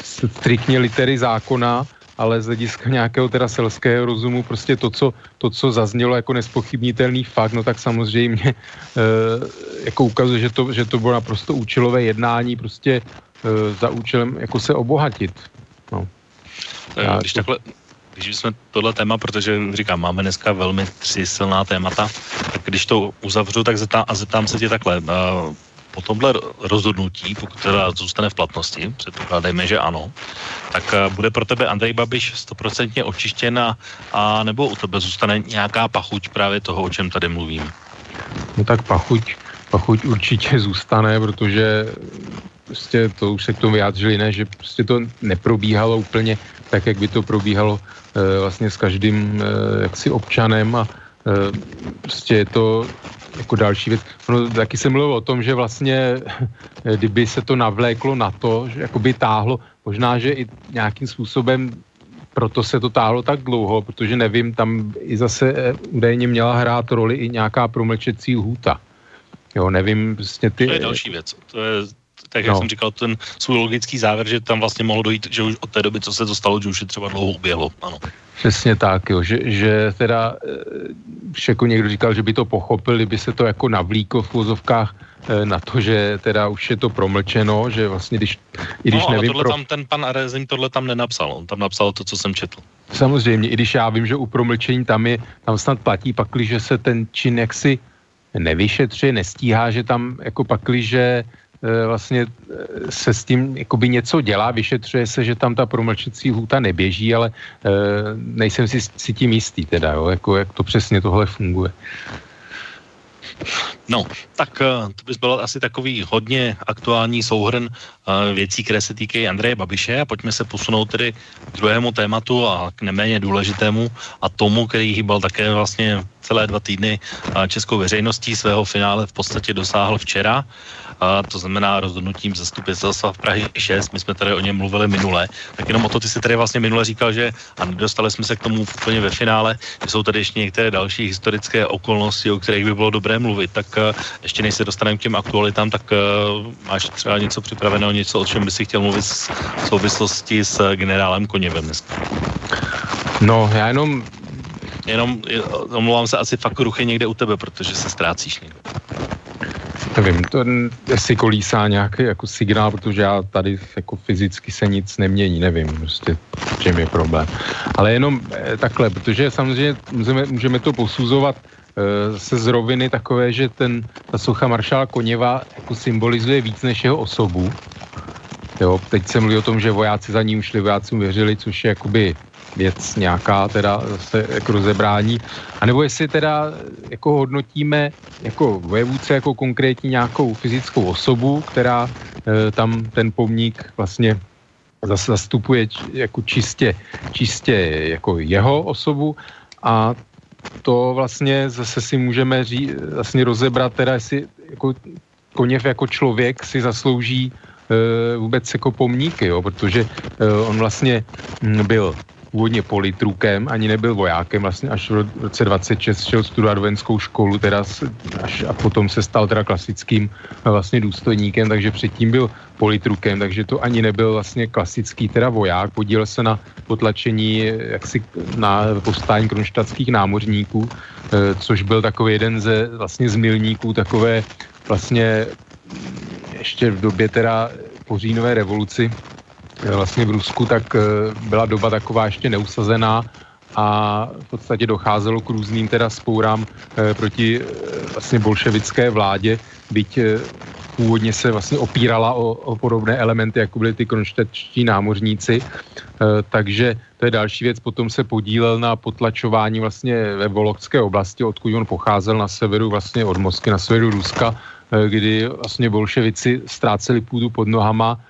striktně litery zákona ale z hlediska nějakého teda selského rozumu prostě to, co, to, co zaznělo jako nespochybnitelný fakt, no tak samozřejmě e, jako ukazuje, že to, že to bylo naprosto účelové jednání prostě e, za účelem jako se obohatit. No. Já, když takhle, když jsme tohle téma, protože říkám, máme dneska velmi tři silná témata, tak když to uzavřu, tak zeptám, a zeptám se tě takhle. Uh, po tomhle rozhodnutí, pokud teda zůstane v platnosti, předpokládejme, že ano, tak eh, bude pro tebe Andrej Babiš stoprocentně očištěn a, a nebo u tebe zůstane nějaká pachuť právě toho, o čem tady mluvím? No tak pachuť, pachuť určitě zůstane, protože prostě to už se k tomu vyjádřili, ne, že prostě to neprobíhalo úplně tak, jak by to probíhalo e, vlastně s každým e, jaksi občanem a prostě je to jako další věc. No, taky jsem mluvil o tom, že vlastně, kdyby se to navléklo na to, že jako by táhlo, možná, že i nějakým způsobem proto se to táhlo tak dlouho, protože nevím, tam i zase eh, údajně měla hrát roli i nějaká promlčecí lhůta. Jo, nevím, vlastně ty... To je další věc. To je, tak jak no. jsem říkal, ten svůj logický závěr, že tam vlastně mohlo dojít, že už od té doby, co se to stalo, že už je třeba dlouho uběhlo, ano. Přesně tak, jo, že, že teda jako někdo říkal, že by to pochopil, kdyby se to jako navlíklo v úzovkách na to, že teda už je to promlčeno, že vlastně když, i když no, nevím... tohle pro... tam ten pan Arezing tohle tam nenapsal, on tam napsal to, co jsem četl. Samozřejmě, i když já vím, že u promlčení tam je, tam snad platí pakli, že se ten čin jaksi nevyšetřuje, nestíhá, že tam jako pakli, že vlastně e, se s tím jakoby něco dělá, vyšetřuje se, že tam ta promlčecí hůta neběží, ale e, nejsem si, si tím jistý teda, jo, jako jak to přesně tohle funguje. No, tak eh, to by byl asi takový hodně aktuální souhrn eh, věcí, které se týkají Andreje Babiše. A pojďme se posunout tedy k druhému tématu a k neméně důležitému a tomu, který hýbal také vlastně celé dva týdny českou veřejností. Svého finále v podstatě dosáhl včera a to znamená rozhodnutím zastupitelstva v Prahy 6, my jsme tady o něm mluvili minule, tak jenom o to ty si tady vlastně minule říkal, že a nedostali jsme se k tomu úplně ve finále, že jsou tady ještě některé další historické okolnosti, o kterých by bylo dobré mluvit, tak uh, ještě než se dostaneme k těm aktualitám, tak uh, máš třeba něco připraveného, něco, o čem by si chtěl mluvit v souvislosti s generálem Koněvem dneska. No, já jenom Jenom omlouvám se asi fakt ruchy někde u tebe, protože se ztrácíš někde. Nevím, to jestli kolísá nějaký jako signál, protože já tady jako fyzicky se nic nemění, nevím prostě, čem je problém. Ale jenom eh, takhle, protože samozřejmě můžeme, můžeme to posuzovat eh, se z roviny takové, že ten, ta socha maršála Koněva jako symbolizuje víc než jeho osobu. Jo, teď se mluví o tom, že vojáci za ním šli, vojáci věřili, což je jakoby věc nějaká teda zase jako rozebrání, a nebo jestli teda jako hodnotíme jako vojevůdce jako konkrétní nějakou fyzickou osobu, která e, tam ten pomník vlastně zastupuje jako čistě, čistě jako jeho osobu. A to vlastně zase si můžeme ří, vlastně rozebrat teda, jestli jako Koněv jako člověk si zaslouží e, vůbec jako pomníky, jo, protože e, on vlastně byl původně politrukem, ani nebyl vojákem, vlastně až v roce 26 šel studovat vojenskou školu, teda až a potom se stal teda klasickým eh, vlastně důstojníkem, takže předtím byl politrukem, takže to ani nebyl vlastně klasický teda voják, podílel se na potlačení eh, jaksi na povstání kronštadtských námořníků, eh, což byl takový jeden ze vlastně z milníků takové vlastně mm, ještě v době teda po říjnové revoluci vlastně v Rusku, tak eh, byla doba taková ještě neusazená a v podstatě docházelo k různým teda spourám eh, proti eh, vlastně bolševické vládě, byť původně se vlastně opírala o, o podobné elementy, jako byly ty kronštečtí námořníci. E, takže to je další věc. Potom se podílel na potlačování vlastně ve Volokské oblasti, odkud on pocházel na severu vlastně od Moskvy, na severu Ruska, e, kdy vlastně bolševici ztráceli půdu pod nohama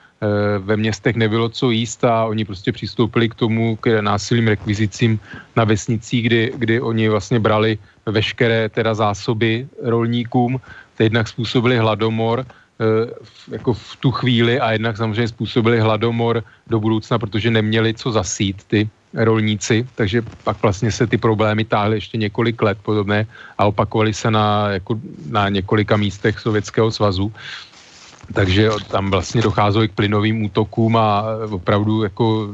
ve městech nebylo co jíst a oni prostě přistoupili k tomu, k násilím rekvizicím na vesnicích, kdy, kdy oni vlastně brali veškeré teda zásoby rolníkům, jednak způsobili hladomor, eh, jako v tu chvíli a jednak samozřejmě způsobili hladomor do budoucna, protože neměli co zasít ty rolníci, takže pak vlastně se ty problémy táhly ještě několik let podobné a opakovaly se na, jako na několika místech Sovětského svazu. Takže tam vlastně docházelo i k plynovým útokům a opravdu jako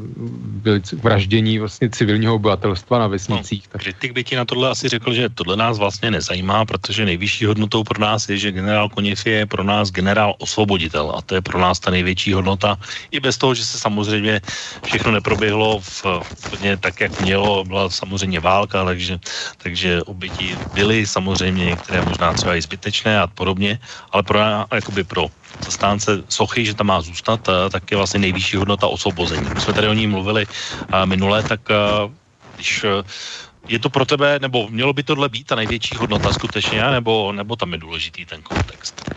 vraždění vlastně civilního obyvatelstva na vesnicích. No, kritik by ti na tohle asi řekl, že tohle nás vlastně nezajímá, protože nejvyšší hodnotou pro nás je, že generál Koněv je pro nás generál osvoboditel a to je pro nás ta největší hodnota. I bez toho, že se samozřejmě všechno neproběhlo v, v tak, jak mělo, byla samozřejmě válka, takže, takže oběti byly samozřejmě některé možná třeba i zbytečné a podobně, ale pro, jakoby pro zastánce sochy, že tam má zůstat, eh, tak je vlastně nejvyšší hodnota osvobození. My jsme tady o ní mluvili eh, minule, tak eh, když je to pro tebe, nebo mělo by tohle být ta největší hodnota skutečně, nebo, nebo tam je důležitý ten kontext?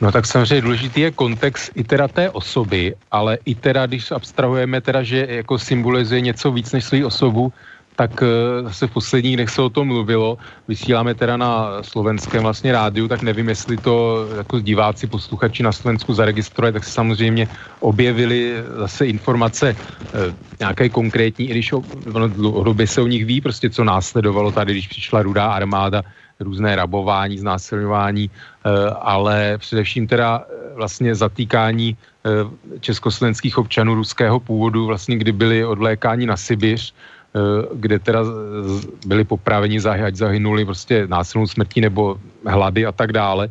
No tak samozřejmě důležitý je kontext i teda té osoby, ale i teda, když abstrahujeme teda, že jako symbolizuje něco víc než svou osobu, tak eh, zase v posledních dnech se o tom mluvilo. Vysíláme teda na slovenském vlastně rádiu, tak nevím, jestli to jako diváci, posluchači na Slovensku zaregistrovali, tak se samozřejmě objevily zase informace eh, nějaké konkrétní, i když dlouhodobě se o nich ví, prostě co následovalo tady, když přišla rudá armáda, různé rabování, znásilňování, eh, ale především teda vlastně zatýkání československých občanů ruského původu, vlastně kdy byli odlékáni na Sibiř, kde teda byli popraveni, ať zahynuli prostě násilnou smrtí nebo hlady a tak dále.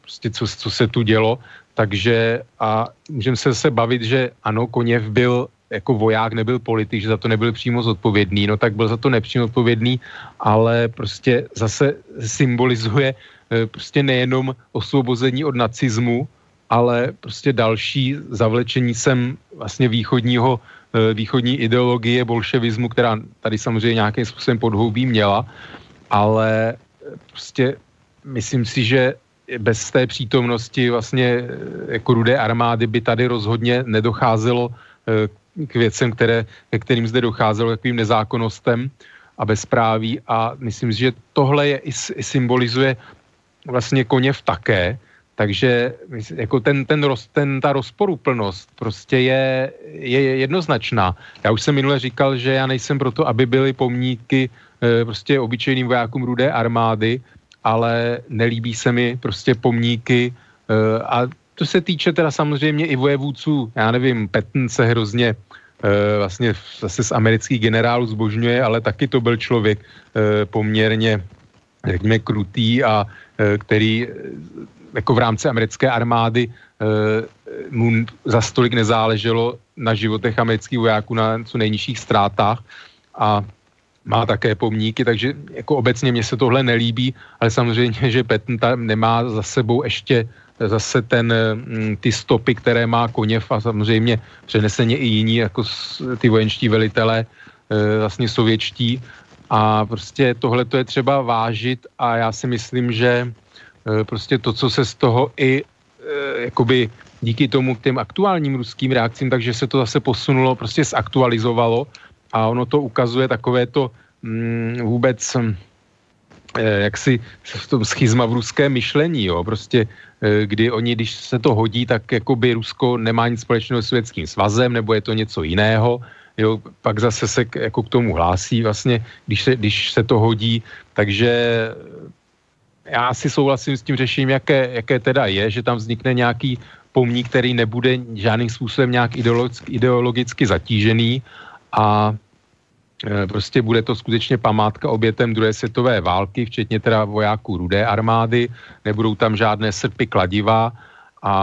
Prostě co, co se tu dělo. Takže a můžeme se zase bavit, že ano, Koněv byl jako voják, nebyl politik, že za to nebyl přímo zodpovědný, no tak byl za to nepřímo zodpovědný, ale prostě zase symbolizuje eh, prostě nejenom osvobození od nacismu, ale prostě další zavlečení sem vlastně východního, eh, východní ideologie bolševismu, která tady samozřejmě nějakým způsobem podhoubí měla, ale eh, prostě myslím si, že bez té přítomnosti vlastně jako rudé armády by tady rozhodně nedocházelo k věcem, které, ke kterým zde docházelo, takovým nezákonnostem a bezpráví. A myslím si, že tohle je i symbolizuje vlastně koněv také, takže jako ten, ten, roz, ten, ta rozporuplnost prostě je, je jednoznačná. Já už jsem minule říkal, že já nejsem proto, aby byly pomníky e, prostě obyčejným vojákům rudé armády, ale nelíbí se mi prostě pomníky e, a to se týče teda samozřejmě i vojevůdců, já nevím, Patton se hrozně e, vlastně zase z amerických generálů zbožňuje, ale taky to byl člověk poměrně, řekněme, krutý a který jako v rámci americké armády mu za stolik nezáleželo na životech amerických vojáků na co nejnižších ztrátách a má také pomníky, takže jako obecně mně se tohle nelíbí, ale samozřejmě, že Patton tam nemá za sebou ještě zase ten, mm, ty stopy, které má Koněv a samozřejmě přeneseně i jiní, jako ty vojenští velitelé, e, vlastně sovětští. A prostě tohle to je třeba vážit a já si myslím, že prostě to, co se z toho i e, jakoby díky tomu k těm aktuálním ruským reakcím, takže se to zase posunulo, prostě zaktualizovalo. A ono to ukazuje takové to mm, vůbec Eh, jaksi v tom schizma v ruském myšlení, jo, prostě eh, kdy oni, když se to hodí, tak jako by Rusko nemá nic společného s Sovětským svazem, nebo je to něco jiného, jo, pak zase se k, jako k tomu hlásí vlastně, když se, když se to hodí, takže já si souhlasím s tím řešením, jaké, jaké teda je, že tam vznikne nějaký pomník, který nebude žádným způsobem nějak ideologicky, ideologicky zatížený a Eh, prostě bude to skutečně památka obětem druhé světové války, včetně teda vojáků rudé armády, nebudou tam žádné srpy kladiva a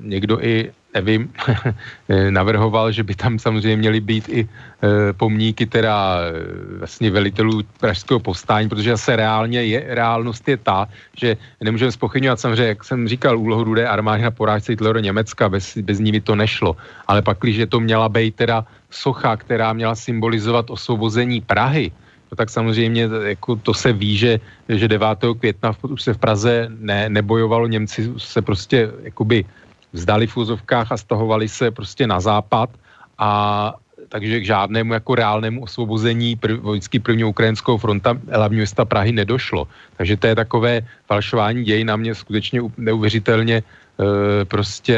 někdo i nevím, eh, navrhoval, že by tam samozřejmě měly být i e, pomníky teda e, vlastně velitelů pražského povstání, protože zase reálně je, reálnost je ta, že nemůžeme spochybňovat samozřejmě, jak jsem říkal, úlohu rudé armády na porážce Hitleru Německa, bez, bez ní by to nešlo, ale pak, když to měla být teda socha, která měla symbolizovat osvobození Prahy, no tak samozřejmě jako to se ví, že, že 9. května už se v Praze ne, nebojovalo, Němci se prostě jakoby vzdali v úzovkách a stahovali se prostě na západ a takže k žádnému jako reálnému osvobození prv, vojsky první ukrajinskou fronta hlavního města Prahy nedošlo. Takže to je takové falšování děj na mě skutečně neuvěřitelně e, prostě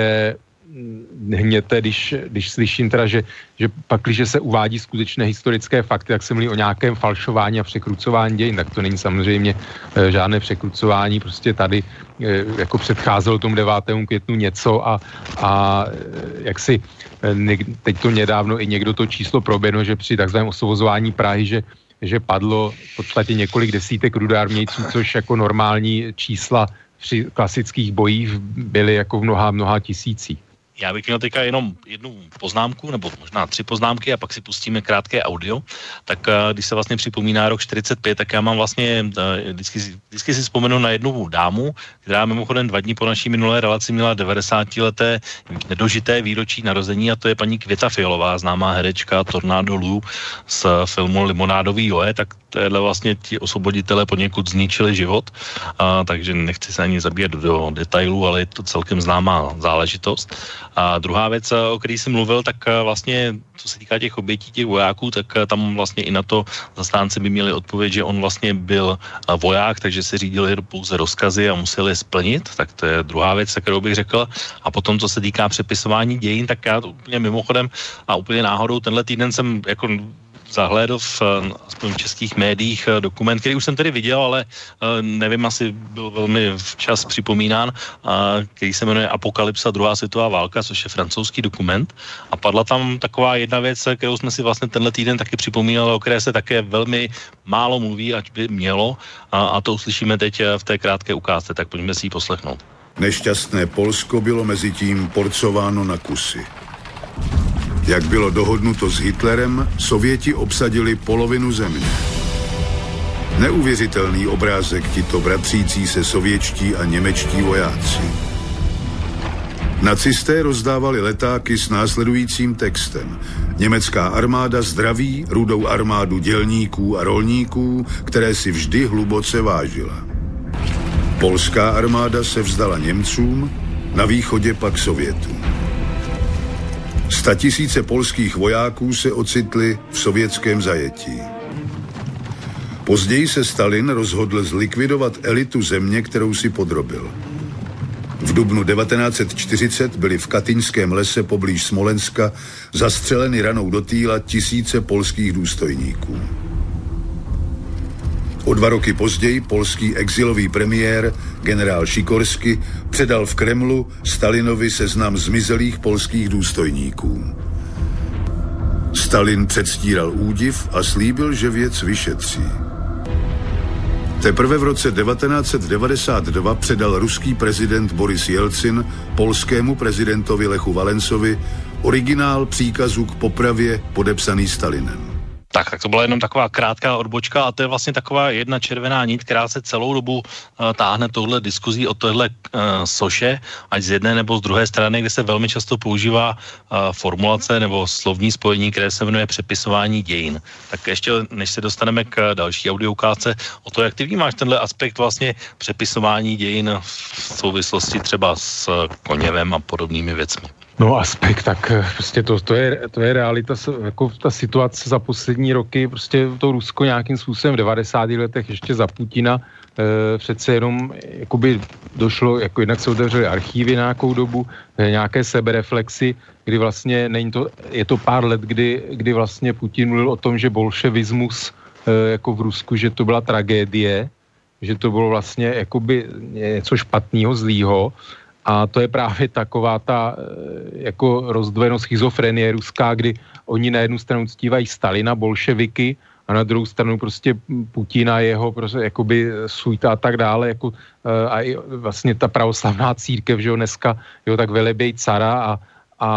hněte, když, když slyším teda, že, že pak, když se uvádí skutečné historické fakty, tak se mluví o nějakém falšování a překrucování dějin, tak to není samozřejmě e, žádné překrucování, prostě tady e, jako předcházelo tomu 9. květnu něco a, a e, jak si teď to nedávno i někdo to číslo proběhlo, že při takzvaném osvobozování Prahy, že že padlo v podstatě několik desítek rudármějců, což jako normální čísla při klasických bojích byly jako v mnoha, mnoha tisících. Já bych měl teďka jenom jednu poznámku, nebo možná tři poznámky a pak si pustíme krátké audio. Tak eh, když se vlastně připomíná rok 45, tak já mám vlastně, eh, vždycky, vždycky si vzpomenu na jednu dámu, která mimochodem dva dní po naší minulé relaci měla 90 leté nedožité výročí narození a to je paní Květa Fialová, známá herečka Tornado Lou z filmu Limonádový Joe, tak téhle vlastně ti osvoboditele poněkud zničili život, a, takže nechci se ani zabíjet do detailů, ale je to celkem známá záležitost. A druhá věc, o které jsem mluvil, tak vlastně, co se týká těch obětí těch vojáků, tak tam vlastně i na to zastánci by měli odpověď, že on vlastně byl voják, takže se řídil pouze rozkazy a musel je splnit, tak to je druhá věc, kterou bych řekl. A potom, co se týká přepisování dějin, tak já to úplně mimochodem a úplně náhodou tenhle týden jsem jako zahlédl v, aspoň v českých médiích dokument, který už jsem tedy viděl, ale nevím, asi byl velmi včas připomínán, který se jmenuje Apokalypsa druhá světová válka, což je francouzský dokument. A padla tam taková jedna věc, kterou jsme si vlastně tenhle týden taky připomínali, o které se také velmi málo mluví, ať by mělo. A, a to uslyšíme teď v té krátké ukázce, tak pojďme si ji poslechnout. Nešťastné Polsko bylo mezi tím porcováno na kusy. Jak bylo dohodnuto s Hitlerem, Sověti obsadili polovinu země. Neuvěřitelný obrázek tito bratřící se sovětští a němečtí vojáci. Nacisté rozdávali letáky s následujícím textem. Německá armáda zdraví rudou armádu dělníků a rolníků, které si vždy hluboce vážila. Polská armáda se vzdala Němcům, na východě pak Sovětům. Statisíce polských vojáků se ocitli v sovětském zajetí. Později se Stalin rozhodl zlikvidovat elitu země, kterou si podrobil. V dubnu 1940 byly v Katyňském lese poblíž Smolenska zastřeleny ranou do týla tisíce polských důstojníků. O dva roky později polský exilový premiér generál Šikorsky předal v Kremlu Stalinovi seznam zmizelých polských důstojníků. Stalin předstíral údiv a slíbil, že věc vyšetří. Teprve v roce 1992 předal ruský prezident Boris Jelcin polskému prezidentovi Lechu Valencovi originál příkazu k popravě podepsaný Stalinem. Tak, tak to byla jenom taková krátká odbočka a to je vlastně taková jedna červená nit, která se celou dobu uh, táhne tohle diskuzí o tohle uh, soše, ať z jedné nebo z druhé strany, kde se velmi často používá uh, formulace nebo slovní spojení, které se jmenuje přepisování dějin. Tak ještě než se dostaneme k další audioukázce, o to, jak ty vnímáš tenhle aspekt vlastně přepisování dějin v souvislosti třeba s Koněvem a podobnými věcmi. No aspekt, tak eh, prostě to, to, je, to je realita, jako ta situace za poslední roky, prostě to Rusko nějakým způsobem v 90. letech ještě za Putina e, přece jenom jakoby došlo, jako jednak se otevřely archívy nějakou dobu, e, nějaké sebereflexy, kdy vlastně není to, je to pár let, kdy, kdy vlastně Putin mluvil o tom, že bolševismus e, jako v Rusku, že to byla tragédie, že to bylo vlastně jakoby něco špatného, zlýho a to je právě taková ta eh, jako rozdvojenost schizofrenie ruská, kdy oni na jednu stranu ctívají Stalina, bolševiky, a na druhou stranu prostě Putina, jeho prostě jakoby sujta a tak dále, jako, eh, a i vlastně ta pravoslavná církev, že jo, dneska, jo, tak velebej cara a, a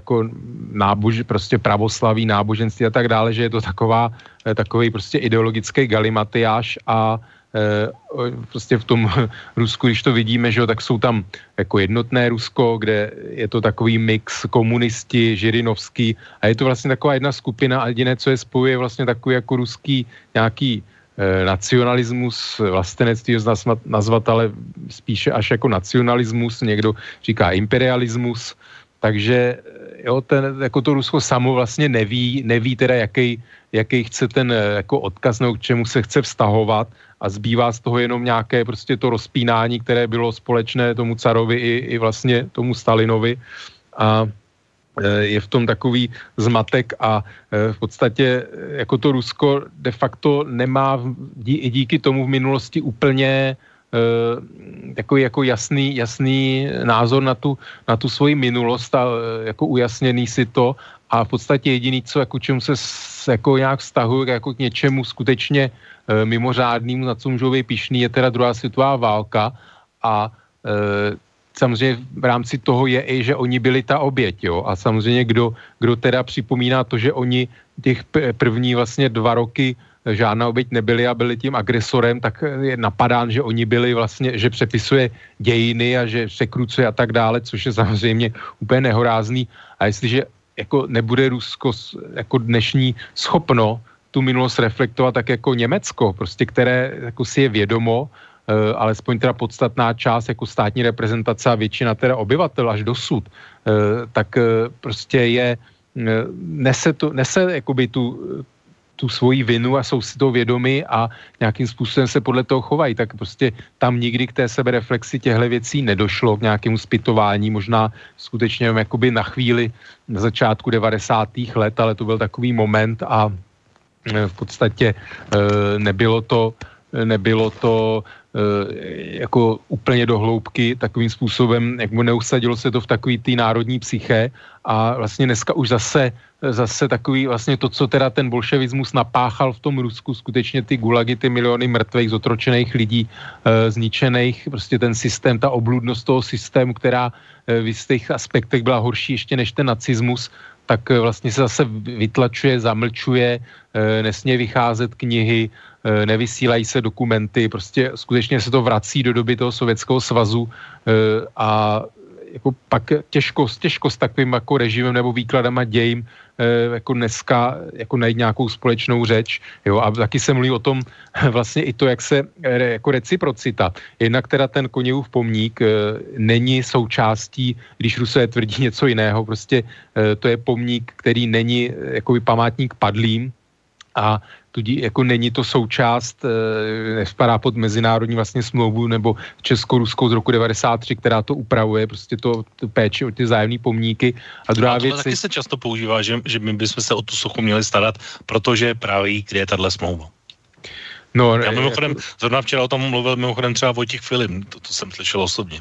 jako nábož, prostě pravoslaví, náboženství a tak dále, že je to taková, eh, takový prostě ideologický galimatiáš a prostě v tom Rusku, když to vidíme, že jo, tak jsou tam jako jednotné Rusko, kde je to takový mix komunisti, Žirinovský a je to vlastně taková jedna skupina a jediné, co je spojuje vlastně takový jako ruský nějaký eh, nacionalismus, vlastenectví nazvat, nazvat, ale spíše až jako nacionalismus, někdo říká imperialismus, takže jo, ten, jako to Rusko samo vlastně neví, neví teda, jaký, jaký chce ten jako odkaz, nebo k čemu se chce vztahovat a zbývá z toho jenom nějaké prostě to rozpínání, které bylo společné tomu carovi i, i vlastně tomu Stalinovi. A e, je v tom takový zmatek a e, v podstatě jako to Rusko de facto nemá i díky tomu v minulosti úplně takový jako jasný, jasný názor na tu, na tu svoji minulost a jako ujasněný si to. A v podstatě jediný, co jako čemu se jako nějak vztahuje jako k něčemu skutečně e, mimořádnému, na co můžou být pišný, je teda druhá světová válka. A e, samozřejmě v rámci toho je i, že oni byli ta oběť, jo, a samozřejmě kdo, kdo teda připomíná to, že oni těch první vlastně dva roky žádná oběť nebyli a byli tím agresorem, tak je napadán, že oni byli vlastně, že přepisuje dějiny a že překrucuje a tak dále, což je samozřejmě úplně nehorázný. A jestliže jako nebude Rusko jako dnešní schopno tu minulost reflektovat tak jako Německo, prostě které jako si je vědomo, uh, alespoň teda podstatná část jako státní reprezentace a většina teda obyvatel až dosud, uh, tak uh, prostě je, nese, to, nese jakoby tu, tu svoji vinu a jsou si to vědomi a nějakým způsobem se podle toho chovají, tak prostě tam nikdy k té sebereflexi těchto věcí nedošlo, k nějakému zpytování, možná skutečně jakoby na chvíli na začátku 90. let, ale to byl takový moment a v podstatě nebylo to, nebylo to jako úplně do hloubky takovým způsobem, jak mu neusadilo se to v takový té národní psyché. A vlastně dneska už zase zase takový vlastně to, co teda ten bolševismus napáchal v tom Rusku, skutečně ty gulagy, ty miliony mrtvých, zotročených lidí, e, zničených, prostě ten systém, ta obludnost toho systému, která e, v jistých aspektech byla horší ještě než ten nacismus, tak vlastně se zase vytlačuje, zamlčuje, nesmí vycházet knihy, nevysílají se dokumenty, prostě skutečně se to vrací do doby toho Sovětského svazu e, a jako pak těžko, těžko s takovým jako režimem nebo výkladama dějím e, jako dneska jako najít nějakou společnou řeč. Jo, a taky se mluví o tom vlastně i to, jak se jako reciprocita. Jednak teda ten Koněvův pomník není součástí, když Rusové tvrdí něco jiného, prostě to je pomník, který není jako památník padlým, a tudí jako není to součást, e, nespadá pod mezinárodní vlastně smlouvu nebo česko-ruskou z roku 93, která to upravuje, prostě to, to péči o ty zájemné pomníky. A druhá a věc... taky se často používá, že, že my bychom se o tu sochu měli starat, protože právě kde je tahle smlouva. No, Já mimochodem, zrovna včera o tom mluvil mimochodem třeba Vojtěch Filim, to, to jsem slyšel osobně.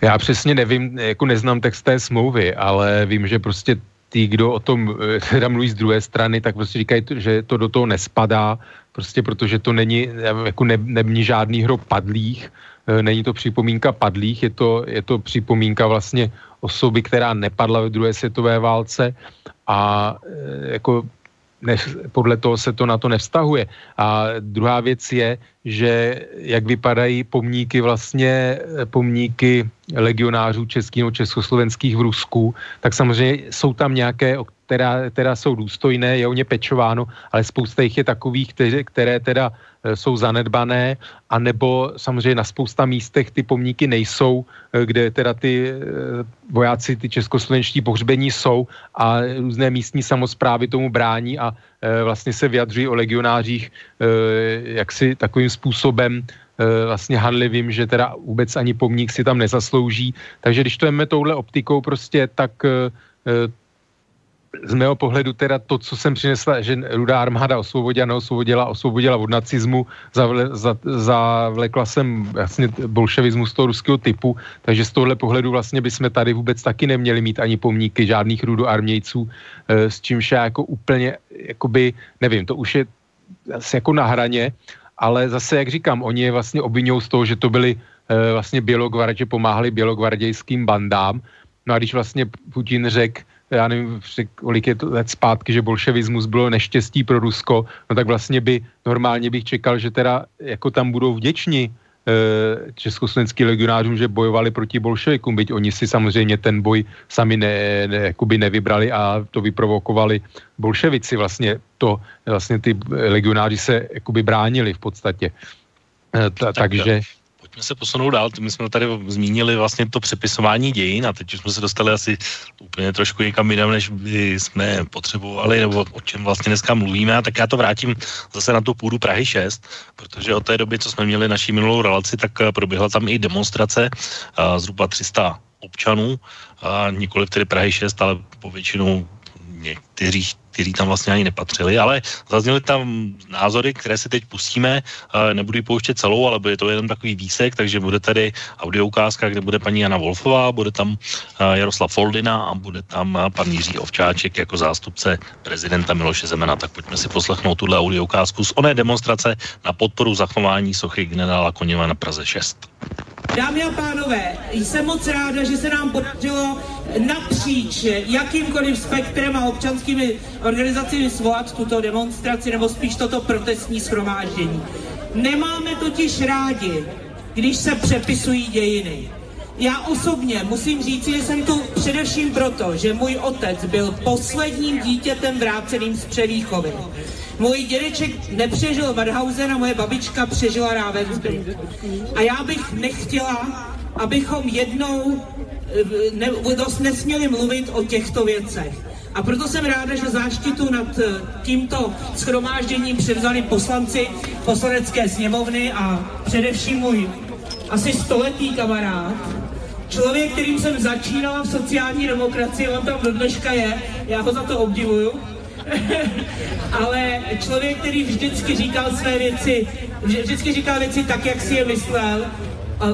Já přesně nevím, jako neznám text té smlouvy, ale vím, že prostě ty, kdo o tom eh, teda mluví z druhé strany, tak prostě říkají, že to do toho nespadá, prostě protože to není, jako ne, není žádný hrob padlých, eh, není to připomínka padlých, je to, je to připomínka vlastně osoby, která nepadla ve druhé světové válce a eh, jako ne, podle toho se to na to nevztahuje. A druhá věc je, že jak vypadají pomníky vlastně, pomníky legionářů českých nebo československých v Rusku, tak samozřejmě jsou tam nějaké, která, která jsou důstojné, je o ně pečováno, ale spousta jich je takových, které, které teda e, jsou zanedbané, anebo samozřejmě na spousta místech ty pomníky nejsou, e, kde teda ty vojáci, ty českoslovenští pohřbení jsou a různé místní samozprávy tomu brání a vlastně se vyjadřují o legionářích jaksi takovým způsobem, vlastně hanlivým, že teda vůbec ani pomník si tam nezaslouží. Takže když to jeme touhle optikou prostě, tak z mého pohledu teda to, co jsem přinesla, že rudá armáda osvobodila, neosvobodila, osvobodila od nacismu, zavle, za, zavlekla jsem vlastně bolševismus toho ruského typu, takže z tohle pohledu vlastně bychom tady vůbec taky neměli mít ani pomníky žádných rudoarmějců, e, s čímž já jako úplně, jakoby, nevím, to už je asi jako na hraně, ale zase, jak říkám, oni je vlastně obvinují z toho, že to byli e, vlastně bělogvardě, pomáhali bělogvardějským bandám, no a když vlastně Putin řekl, já nevím, kolik je to let zpátky, že bolševismus bylo neštěstí pro Rusko, no tak vlastně by, normálně bych čekal, že teda jako tam budou vděční e, československý legionářům, že bojovali proti bolševikům, byť oni si samozřejmě ten boj sami ne, ne, jakoby nevybrali a to vyprovokovali bolševici vlastně to, vlastně ty legionáři se jakoby bránili v podstatě. E, ta, tak, takže pojďme se posunout dál. My jsme tady zmínili vlastně to přepisování dějin a teď už jsme se dostali asi úplně trošku někam jinam, než by jsme potřebovali, nebo o čem vlastně dneska mluvíme. A tak já to vrátím zase na tu půdu Prahy 6, protože od té doby, co jsme měli naší minulou relaci, tak proběhla tam i demonstrace, zhruba 300 občanů, a nikoli tedy Prahy 6, ale po většinou někteří kteří tam vlastně ani nepatřili, ale zazněly tam názory, které si teď pustíme, nebudu ji pouštět celou, ale bude to jenom takový výsek, takže bude tady audioukázka, kde bude paní Jana Wolfová, bude tam Jaroslav Foldina a bude tam pan Jiří Ovčáček jako zástupce prezidenta Miloše Zemena. Tak pojďme si poslechnout tuhle audioukázku z oné demonstrace na podporu zachování sochy generála Koněva na Praze 6. Dámy a pánové, jsem moc ráda, že se nám podařilo napříč jakýmkoliv spektrem a občanskými organizacemi svolat tuto demonstraci nebo spíš toto protestní schromáždění. Nemáme totiž rádi, když se přepisují dějiny. Já osobně musím říct, že jsem tu především proto, že můj otec byl posledním dítětem vráceným z převýchovy. Můj dědeček nepřežil Warhausen a moje babička přežila Ravensbrück. A já bych nechtěla, abychom jednou eh, ne, dost nesměli mluvit o těchto věcech. A proto jsem ráda, že záštitu nad eh, tímto schromážděním převzali poslanci poslanecké sněmovny a především můj asi stoletý kamarád, člověk, kterým jsem začínala v sociální demokracii, on tam do dneška je, já ho za to obdivuju, ale člověk, který vždycky říkal své věci, vždycky říkal věci tak, jak si je myslel,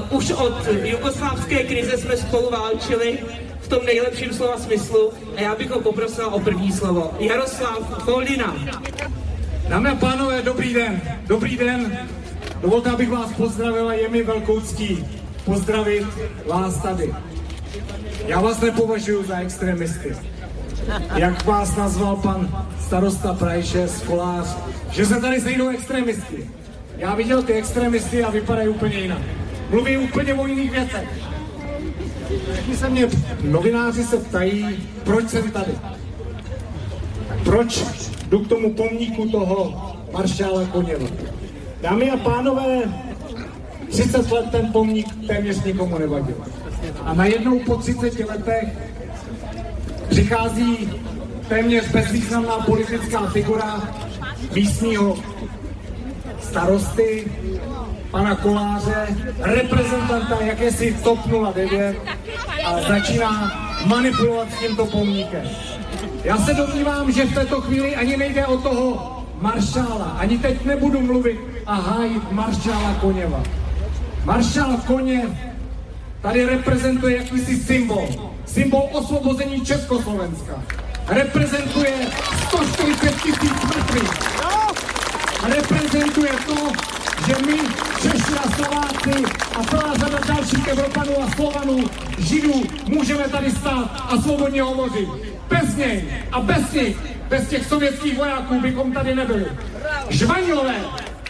už od jugoslávské krize jsme spolu válčili v tom nejlepším slova smyslu a já bych ho poprosil o první slovo. Jaroslav Foldina. Dámy a pánové, dobrý den, dobrý den. Dovolte, abych vás pozdravil a je mi velkou ctí pozdravit vás tady. Já vás nepovažuji za extremisty. Jak vás nazval pan starosta Prajše, skolář, že se tady sejdou extremisty. Já viděl ty extremisty a vypadají úplně jinak. Mluví úplně o jiných věcech. Všichni se mě, novináři se ptají, proč jsem tady. Proč jdu k tomu pomníku toho maršála Koněva. Dámy a pánové, 30 let ten pomník téměř nikomu nevadil. A najednou po 30 letech přichází téměř bezvýznamná politická figura místního starosty, pana Koláře, reprezentanta jakési TOP 09 a začíná manipulovat s tímto pomníkem. Já se domnívám, že v této chvíli ani nejde o toho maršála. Ani teď nebudu mluvit a hájit maršála Koněva. Maršál Koněv tady reprezentuje jakýsi symbol. Symbol osvobození Československa. Reprezentuje 140 tisíc mrtvých. Reprezentuje to, že my, Češi a Slováci a celá řada dalších Evropanů a Slovanů, Židů, můžeme tady stát a svobodně hovořit. Bez něj a bez nich, bez těch sovětských vojáků bychom tady nebyli. Žvanilové,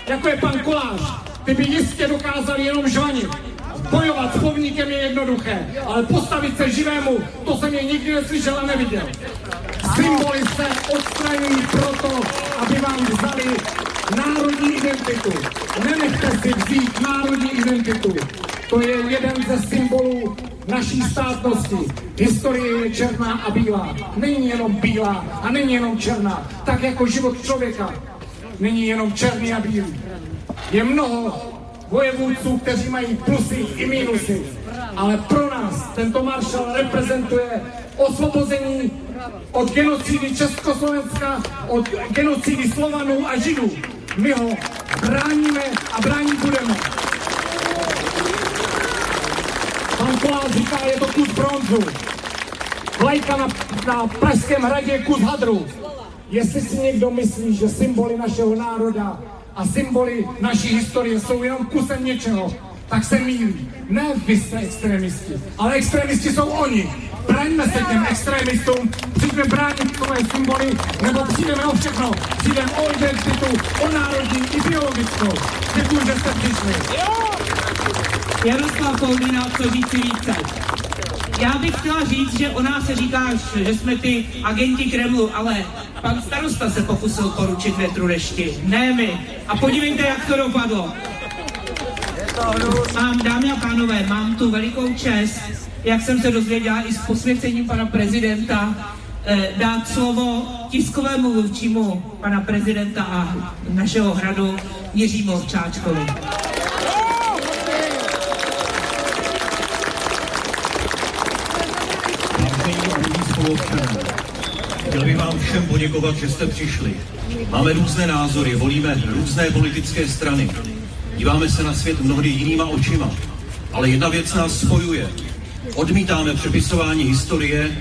jako je pan Kolář, ty by jistě dokázali jenom žvanit. Bojovat s povníkem je jednoduché, ale postavit se živému, to jsem je nikdy neslyšel a neviděl. Symboly se odstraňují proto, aby vám vzali národní identitu. Nenechte si vzít národní identitu. To je jeden ze symbolů naší státnosti. Historie je černá a bílá. Není jenom bílá a není jenom černá. Tak jako život člověka není jenom černý a bílý. Je mnoho vojevůdců, kteří mají plusy i mínusy. Ale pro nás tento maršal reprezentuje osvobození od genocidy Československa, od genocidy Slovanů a Židů. My ho bráníme a bránit budeme. Pan Kolář říká, je to kus bronzu. Vlajka na, na Pražském hradě je kus hadru. Jestli si někdo myslí, že symboly našeho národa a symboly naší historie jsou jenom kusem něčeho, tak se mílí. Ne vy jste extremisti, ale extremisti jsou oni. Braňme se těm extremistům, přijďme bránit tvoje symboly, nebo přijdeme o všechno. Přijdeme o identitu, o národní i biologickou. Děkuji, že jste přišli. Jaroslav Koldina, co říci více. Já bych chtěla říct, že o nás se říká, že jsme ty agenti Kremlu, ale pan starosta se pokusil poručit větru dešti, ne my. A podívejte, jak to dopadlo. Mám, dámy a pánové, mám tu velikou čest, jak jsem se dozvěděla i s posvěcením pana prezidenta, eh, dát slovo tiskovému mluvčímu pana prezidenta a našeho hradu Jiřímu Ovčáčkovi. Spoluobčanů. Chtěl bych vám všem poděkovat, že jste přišli. Máme různé názory, volíme různé politické strany. Díváme se na svět mnohdy jinýma očima. Ale jedna věc nás spojuje. Odmítáme přepisování historie,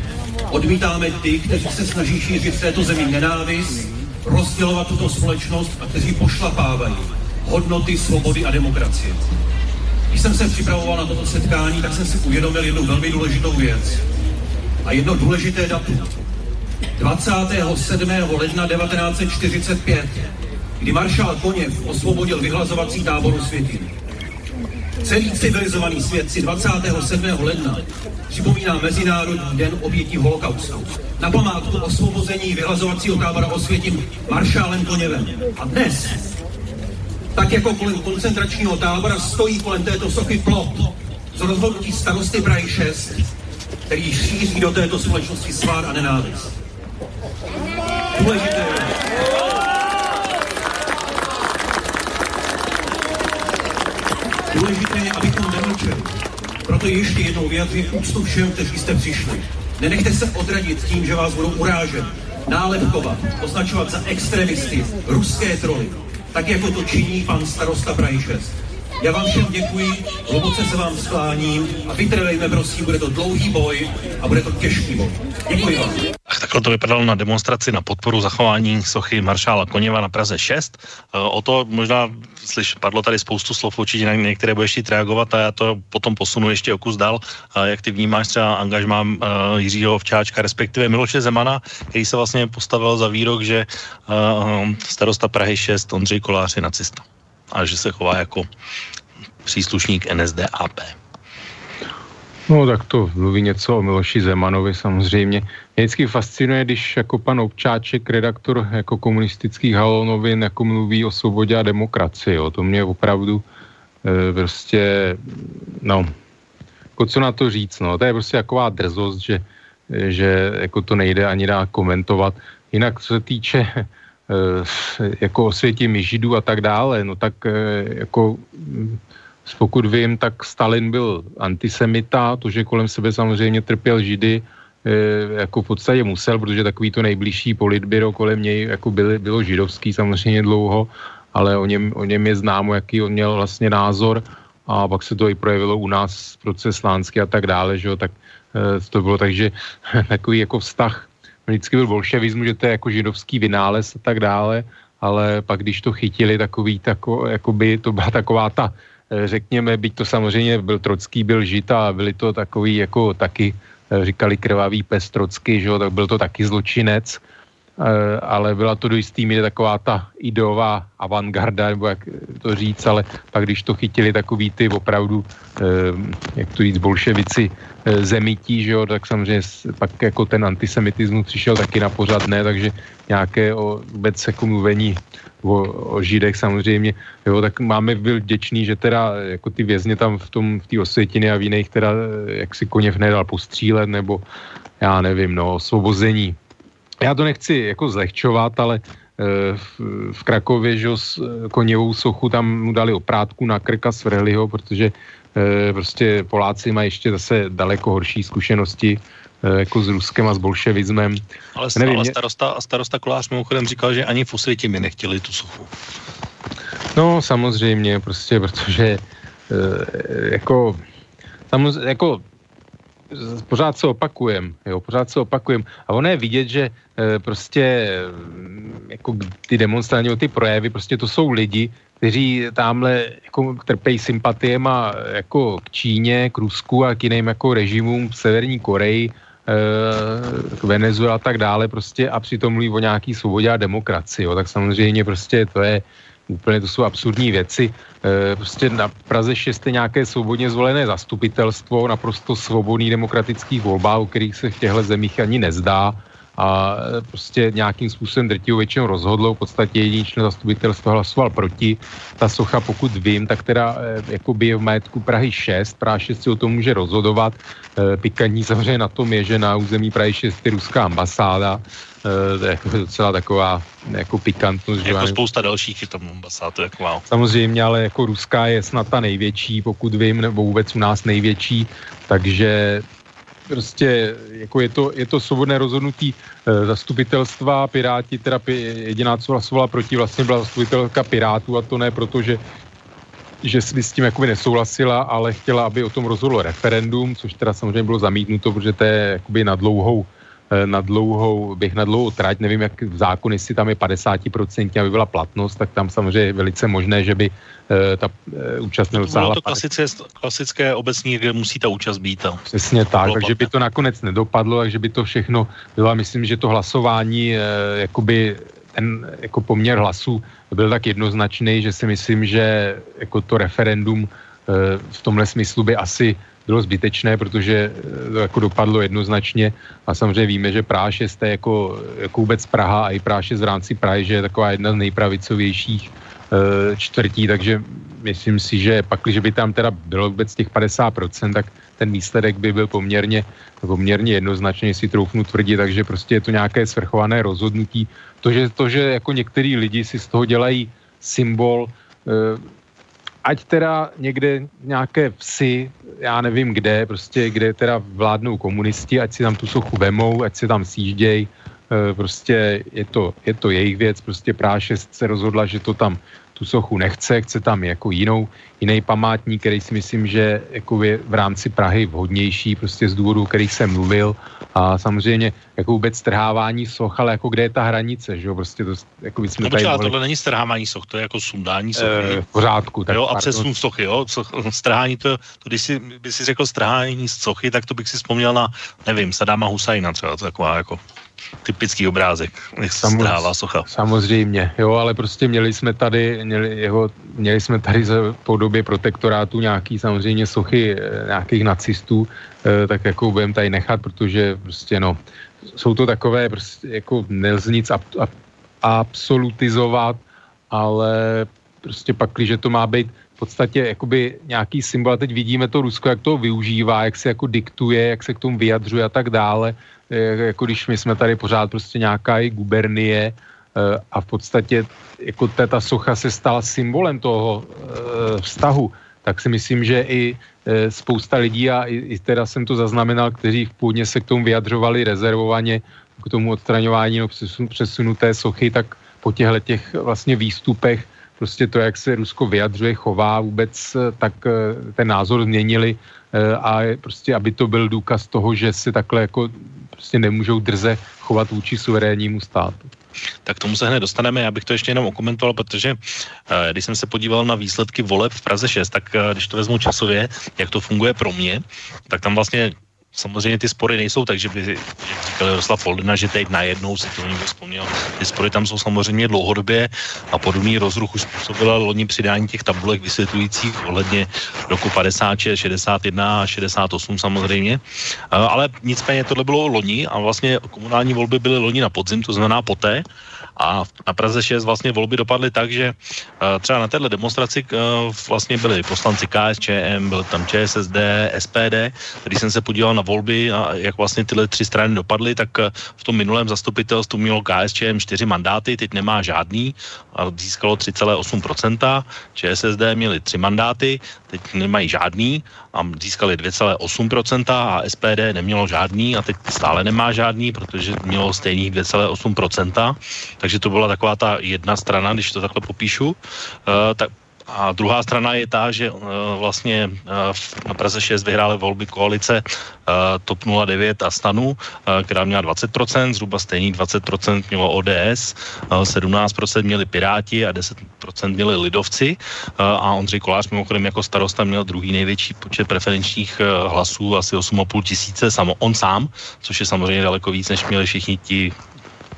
odmítáme ty, kteří se snaží šířit v této zemi nenávist, rozdělovat tuto společnost a kteří pošlapávají hodnoty svobody a demokracie. Když jsem se připravoval na toto setkání, tak jsem si uvědomil jednu velmi důležitou věc a jedno důležité datum. 27. ledna 1945, kdy maršál Koněv osvobodil vyhlazovací tábor Světin. Celý civilizovaný svět si 27. ledna připomíná Mezinárodní den obětí holokaustu. Na památku osvobození vyhlazovacího tábora Osvětim maršálem Koněvem. A dnes, tak jako kolem koncentračního tábora, stojí kolem této sochy plot z rozhodnutí starosty Prahy 6, který šíří do této společnosti svár a nenávist. Důležité je, Důležité je, abychom nemlčeli. Proto ještě jednou vyjadřím úctu všem, kteří jste přišli. Nenechte se odradit tím, že vás budou urážet, nálevkovat, označovat za extremisty, ruské troly, tak jako to činí pan starosta 6. Já vám všem děkuji, hluboce se vám skláním a vytrvejme prosím, bude to dlouhý boj a bude to těžký boj. Děkuji vám. Takhle to vypadalo na demonstraci na podporu zachování sochy maršála Koněva na Praze 6. E, o to možná, slyš, padlo tady spoustu slov, určitě na některé budeš chtít reagovat a já to potom posunu ještě o kus dál. E, jak ty vnímáš třeba angažmá e, Jiřího Včáčka, respektive Miloše Zemana, který se vlastně postavil za výrok, že starosta Prahy 6 Ondřej Kolář je nacista a že se chová jako příslušník NSDAP. No tak to mluví něco o Miloši Zemanovi samozřejmě. Mě vždycky fascinuje, když jako pan Občáček, redaktor jako komunistických halonovin, jako mluví o svobodě a demokracii. Jo. To mě opravdu e, prostě, no, jako co na to říct, no. To je prostě taková drzost, že, že jako to nejde ani dá komentovat. Jinak co se týče jako osvětím židů a tak dále, no tak e, jako pokud vím, tak Stalin byl antisemita, to, že kolem sebe samozřejmě trpěl židy, e, jako v podstatě musel, protože takový to nejbližší politbyro kolem něj jako byly, bylo židovský samozřejmě dlouho, ale o něm, o něm je známo, jaký on měl vlastně názor. A pak se to i projevilo u nás proces Lánsky a tak dále, že jo, tak to bylo takže takový jako vztah, vždycky byl bolševismus, že to je jako židovský vynález a tak dále, ale pak když to chytili takový, tako, jakoby to byla taková ta Eh, řekněme, byť to samozřejmě byl Trocký, byl Žita a byli to takový jako taky, eh, říkali krvavý pes Trocky, že jo, tak byl to taky zločinec, ale byla to do jistý míry taková ta ideová avantgarda, nebo jak to říct, ale pak když to chytili takový ty opravdu, eh, jak to říct, bolševici eh, zemití, že jo, tak samozřejmě pak jako ten antisemitismus přišel taky na pořad ne, takže nějaké o, vůbec jako mluvení o, o židech samozřejmě, jo, tak máme byl vděčný, že teda jako ty vězně tam v tom, v té osvětiny a v jiných teda, jak si Koněv nedal postřílet, nebo já nevím, no, osvobození já to nechci jako zlehčovat, ale eh, v, v Krakově, že koněvou sochu tam mu dali oprátku na krka svrhli ho, protože e, prostě Poláci mají ještě zase daleko horší zkušenosti jako s Ruskem a s bolševismem. Ale, Nevím, ale starosta, starosta Kolář mimochodem říkal, že ani v Osvětí mi nechtěli tu sochu. No samozřejmě, prostě protože jako samozřejmě, jako pořád se opakujem, jo, pořád se opakujem. A ono je vidět, že e, prostě mm, jako ty demonstranti, ty projevy, prostě to jsou lidi, kteří tamhle jako trpejí sympatiem a jako k Číně, k Rusku a k jiným jako režimům v Severní Koreji, e, k Venezuela a tak dále prostě a přitom mluví o nějaký svobodě a demokracii, jo, tak samozřejmě prostě to je úplně to jsou absurdní věci. E, prostě na Praze 6 je nějaké svobodně zvolené zastupitelstvo, naprosto svobodný demokratický volba, o kterých se v těchto zemích ani nezdá a e, prostě nějakým způsobem drtivou většinou rozhodlo, v podstatě jediný člen zastupitelstva hlasoval proti. Ta socha, pokud vím, tak teda e, jakoby je v majetku Prahy 6, Praha 6 si o tom může rozhodovat. E, pikantní samozřejmě na tom je, že na území Prahy 6 je ruská ambasáda, to je jako docela taková jako pikantnost. Jako spousta dalších je tam ambasád, jako wow. Samozřejmě, ale jako ruská je snad ta největší, pokud vím, nebo vůbec u nás největší, takže prostě jako je to, je to svobodné rozhodnutí e, zastupitelstva, Piráti, teda jediná, co hlasovala proti, vlastně byla zastupitelka Pirátů a to ne proto, že že by s tím jakoby nesouhlasila, ale chtěla, aby o tom rozhodlo referendum, což teda samozřejmě bylo zamítnuto, protože to je jakoby na dlouhou Eh, na dlouhou, bych na dlouhou trať, nevím, jak v zákon, jestli tam je 50% aby byla platnost, tak tam samozřejmě je velice možné, že by uh, ta uh, účast nedosáhla. Bylo to klasické, klasické obecní, kde musí ta účast být. A Přesně tak, takže by to nakonec nedopadlo, takže by to všechno bylo, myslím, že to hlasování, jakoby ten jako poměr hlasů byl tak jednoznačný, že si myslím, že jako to referendum v tomhle smyslu by asi bylo zbytečné, protože to jako dopadlo jednoznačně a samozřejmě víme, že Praha 6 je jako, jako vůbec Praha a i Praha 6 v rámci Prahy, že je taková jedna z nejpravicovějších e, čtvrtí, takže myslím si, že pak, když by tam teda bylo vůbec těch 50%, tak ten výsledek by byl poměrně, poměrně jednoznačně, si troufnu tvrdit, takže prostě je to nějaké svrchované rozhodnutí. To, že, to, že jako některý lidi si z toho dělají symbol, e, ať teda někde nějaké vsi, já nevím kde, prostě kde teda vládnou komunisti, ať si tam tu sochu vemou, ať si tam sjížděj, prostě je to, je to jejich věc, prostě 6 se rozhodla, že to tam tu sochu nechce, chce tam jako jinou, jiný památník, který si myslím, že jako je v rámci Prahy vhodnější, prostě z důvodu, o kterých jsem mluvil. A samozřejmě jako vůbec strhávání soch, ale jako kde je ta hranice, že jo, prostě to, jako jsme no, tady počkej, tohle není strhávání soch, to je jako sundání sochy. E, v pořádku. Tak jo, a přesun sochy, jo, strhání to, to když si, by si řekl strhání z sochy, tak to bych si vzpomněl na, nevím, Sadama Husajna třeba, to taková jako typický obrázek, jak se strává socha. Samozřejmě, jo, ale prostě měli jsme tady, měli, jeho, měli jsme tady za podobě protektorátu nějaký samozřejmě sochy eh, nějakých nacistů, eh, tak jako budeme tady nechat, protože prostě no, jsou to takové, prostě jako nelze nic ab, ab, absolutizovat, ale prostě pak, když to má být v podstatě jakoby nějaký symbol, a teď vidíme to Rusko, jak to využívá, jak se jako diktuje, jak se k tomu vyjadřuje a tak dále, jako když my jsme tady pořád prostě nějaká i gubernie eh, a v podstatě jako ta socha se stala symbolem toho eh, vztahu, tak si myslím, že i eh, spousta lidí a i, i teda jsem to zaznamenal, kteří v původně se k tomu vyjadřovali rezervovaně, k tomu odstraňování no, přesunuté sochy, tak po těchto těch vlastně výstupech prostě to, jak se Rusko vyjadřuje, chová vůbec, tak ten názor změnili a prostě, aby to byl důkaz toho, že si takhle jako prostě nemůžou drze chovat vůči suverénnímu státu. Tak tomu se hned dostaneme, já bych to ještě jenom okomentoval, protože eh, když jsem se podíval na výsledky voleb v Praze 6, tak eh, když to vezmu časově, jak to funguje pro mě, tak tam vlastně samozřejmě ty spory nejsou tak, že by, říkal Jaroslav Foldina, že teď najednou si to někdo vzpomněl. Ty spory tam jsou samozřejmě dlouhodobě a podobný rozruch už způsobila loni přidání těch tabulek vysvětlujících ohledně roku 56, 61 a 68 samozřejmě. Ale nicméně tohle bylo loni a vlastně komunální volby byly loni na podzim, to znamená poté, a na Praze 6 vlastně volby dopadly tak, že uh, třeba na téhle demonstraci uh, vlastně byli poslanci KSČM, byl tam ČSSD, SPD. Když jsem se podíval na volby a jak vlastně tyhle tři strany dopadly, tak uh, v tom minulém zastupitelstvu mělo KSČM čtyři mandáty, teď nemá žádný a získalo 3,8%. ČSSD měli tři mandáty, teď nemají žádný a získali 2,8% a SPD nemělo žádný a teď stále nemá žádný, protože mělo stejných 2,8%. Takže to byla taková ta jedna strana, když to takhle popíšu. Uh, tak a druhá strana je ta, že uh, vlastně uh, na Praze 6 vyhrály volby koalice uh, TOP 09 a STANu, která měla 20%, zhruba stejný 20% mělo ODS, uh, 17% měli Piráti a 10% měli Lidovci a Ondřej Kolář mimochodem jako starosta měl druhý největší počet preferenčních hlasů, asi 8,5 tisíce, samo on sám, což je samozřejmě daleko víc, než měli všichni ti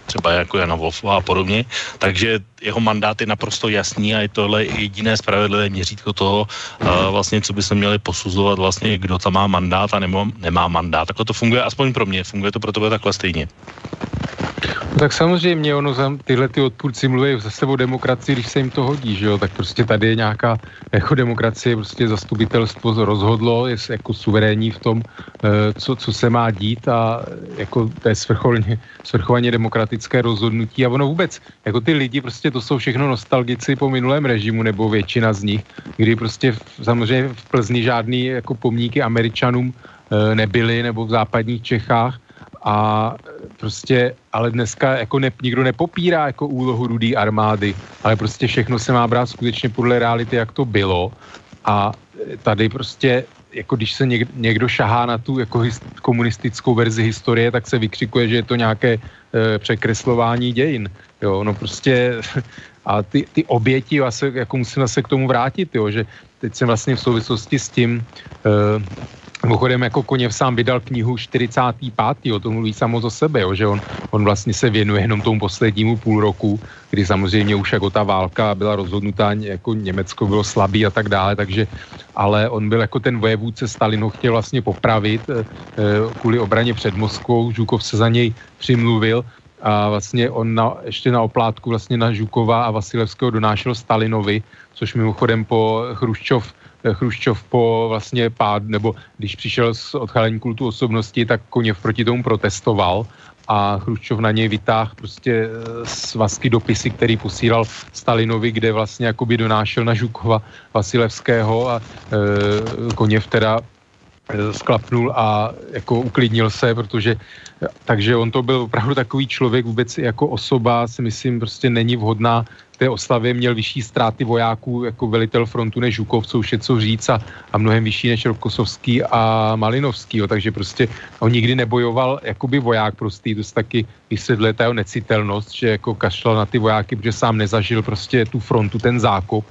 třeba jako Jana Wolfová a podobně. Takže jeho mandát je naprosto jasný a je tohle jediné spravedlivé měřítko toho, uh, vlastně, co by se měli posuzovat vlastně, kdo tam má mandát a nebo nemá mandát. Takhle to funguje aspoň pro mě, funguje to pro tebe takhle stejně. No tak samozřejmě, ono za tyhle ty odpůrci mluví zase o demokracii, když se jim to hodí, že jo, tak prostě tady je nějaká jako demokracie, prostě zastupitelstvo rozhodlo, je jako suverénní v tom, eh, co, co se má dít a jako to je svrcholně, svrchovaně demokratické rozhodnutí a ono vůbec, jako ty lidi prostě to jsou všechno nostalgici po minulém režimu nebo většina z nich, kdy prostě v, samozřejmě v Plzni žádný jako pomníky Američanům e, nebyly nebo v západních Čechách a prostě, ale dneska jako ne, nikdo nepopírá jako úlohu rudý armády, ale prostě všechno se má brát skutečně podle reality, jak to bylo a tady prostě jako když se někdo, někdo šahá na tu jako his, komunistickou verzi historie, tak se vykřikuje, že je to nějaké e, překreslování dějin. Jo, no prostě a ty, ty oběti, já se, jako musím se k tomu vrátit, jo, že teď jsem vlastně v souvislosti s tím e, Mimochodem jako Koněv sám vydal knihu 45. O tom mluví samo za sebe, jo, že on, on vlastně se věnuje jenom tomu poslednímu půl roku, kdy samozřejmě už jako ta válka byla rozhodnutá, jako Německo bylo slabý a tak dále, takže, ale on byl jako ten vojevůdce, Stalin ho chtěl vlastně popravit e, kvůli obraně před Moskvou, Žukov se za něj přimluvil a vlastně on na, ještě na oplátku vlastně na Žukova a Vasilevského donášel Stalinovi, což mimochodem po Chruščov Chruščov po vlastně pád, nebo když přišel s odchalení kultu osobnosti, tak Koněv proti tomu protestoval a Chruščov na něj vytáhl prostě eh, svazky dopisy, který posílal Stalinovi, kde vlastně jakoby donášel na Žukova Vasilevského a e, Koněv teda sklapnul a jako uklidnil se, protože takže on to byl opravdu takový člověk vůbec jako osoba, si myslím, prostě není vhodná té oslavě měl vyšší ztráty vojáků jako velitel frontu než Žukov, co už je co říct a, a mnohem vyšší než Rokosovský a Malinovský, jo, takže prostě on nikdy nebojoval jakoby voják prostý, to taky vysvětluje ta jeho necitelnost, že jako kašlal na ty vojáky, protože sám nezažil prostě tu frontu, ten zákop,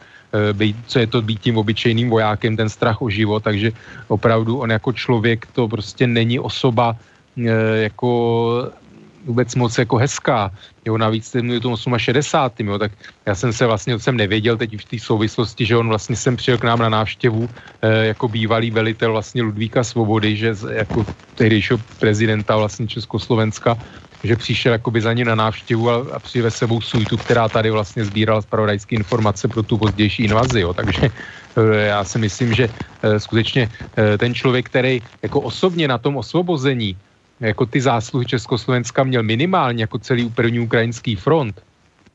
být, co je to být tím obyčejným vojákem, ten strach o život, takže opravdu on jako člověk to prostě není osoba eh, jako vůbec moc jako hezká. Jo, navíc ten je to 68. Jo, tak já jsem se vlastně, jsem nevěděl teď v té souvislosti, že on vlastně sem přijel k nám na návštěvu eh, jako bývalý velitel vlastně Ludvíka Svobody, že jako tehdejšího prezidenta vlastně Československa, že přišel jakoby za ní na návštěvu a, a přivez sebou suitu, která tady vlastně sbírala zpravodajské informace pro tu pozdější invazi. Jo. Takže eh, já si myslím, že eh, skutečně ten člověk, který jako osobně na tom osvobození jako ty zásluhy Československa měl minimálně jako celý první ukrajinský front,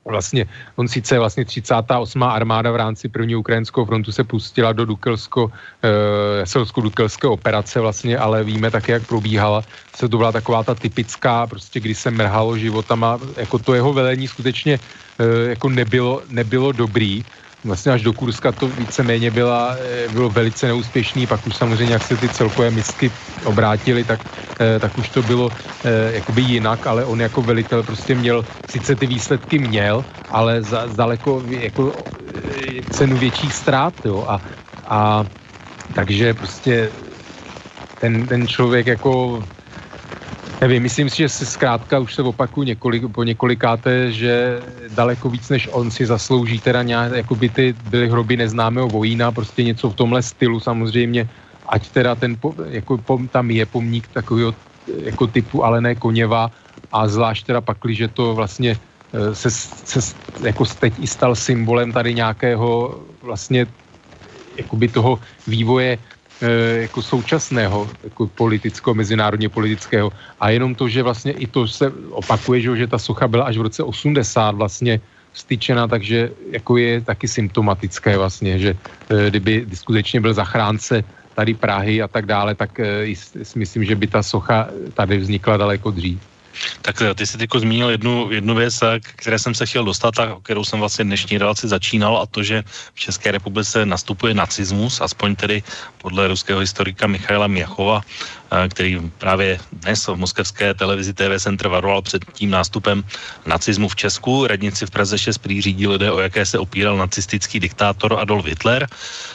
vlastně, on sice vlastně 38. armáda v rámci první ukrajinského frontu se pustila do Dukelsko, e, selsko-dukelské operace vlastně, ale víme také, jak probíhala. Se to byla taková ta typická, prostě kdy se mrhalo životama, jako to jeho velení skutečně e, jako nebylo, nebylo dobrý vlastně až do Kurska to víceméně byla, eh, bylo velice neúspěšný, pak už samozřejmě, jak se ty celkové misky obrátily, tak, eh, tak už to bylo eh, jakoby jinak, ale on jako velitel prostě měl, sice ty výsledky měl, ale za, daleko jako cenu větších ztrát, jo, a, a takže prostě ten, ten člověk jako Nevím, myslím si, že si zkrátka už se opakuju několik, po několikáté, že daleko víc než on si zaslouží teda nějak, jako by ty byly hroby neznámého vojína, prostě něco v tomhle stylu samozřejmě, ať teda ten, jako tam je pomník takového jako typu, ale ne Koněva. A zvlášť teda pakli, že to vlastně eh, se, se jako teď i stal symbolem tady nějakého vlastně jakoby toho vývoje jako současného jako politicko, mezinárodně politického. A jenom to, že vlastně i to se opakuje, že, že ta socha byla až v roce 80 vlastně styčena, takže jako je taky symptomatické vlastně, že e, kdyby skutečně byl zachránce tady Prahy a tak dále, tak e, myslím, že by ta socha tady vznikla daleko dřív. Tak ty jsi teď zmínil jednu, jednu věc, které jsem se chtěl dostat a kterou jsem vlastně dnešní relaci začínal a to, že v České republice nastupuje nacismus, aspoň tedy podle ruského historika Michaila Měchova, který právě dnes v moskevské televizi TV Center varoval před tím nástupem nacismu v Česku. Radnici v Praze 6 prý řídí lidé, o jaké se opíral nacistický diktátor Adolf Hitler.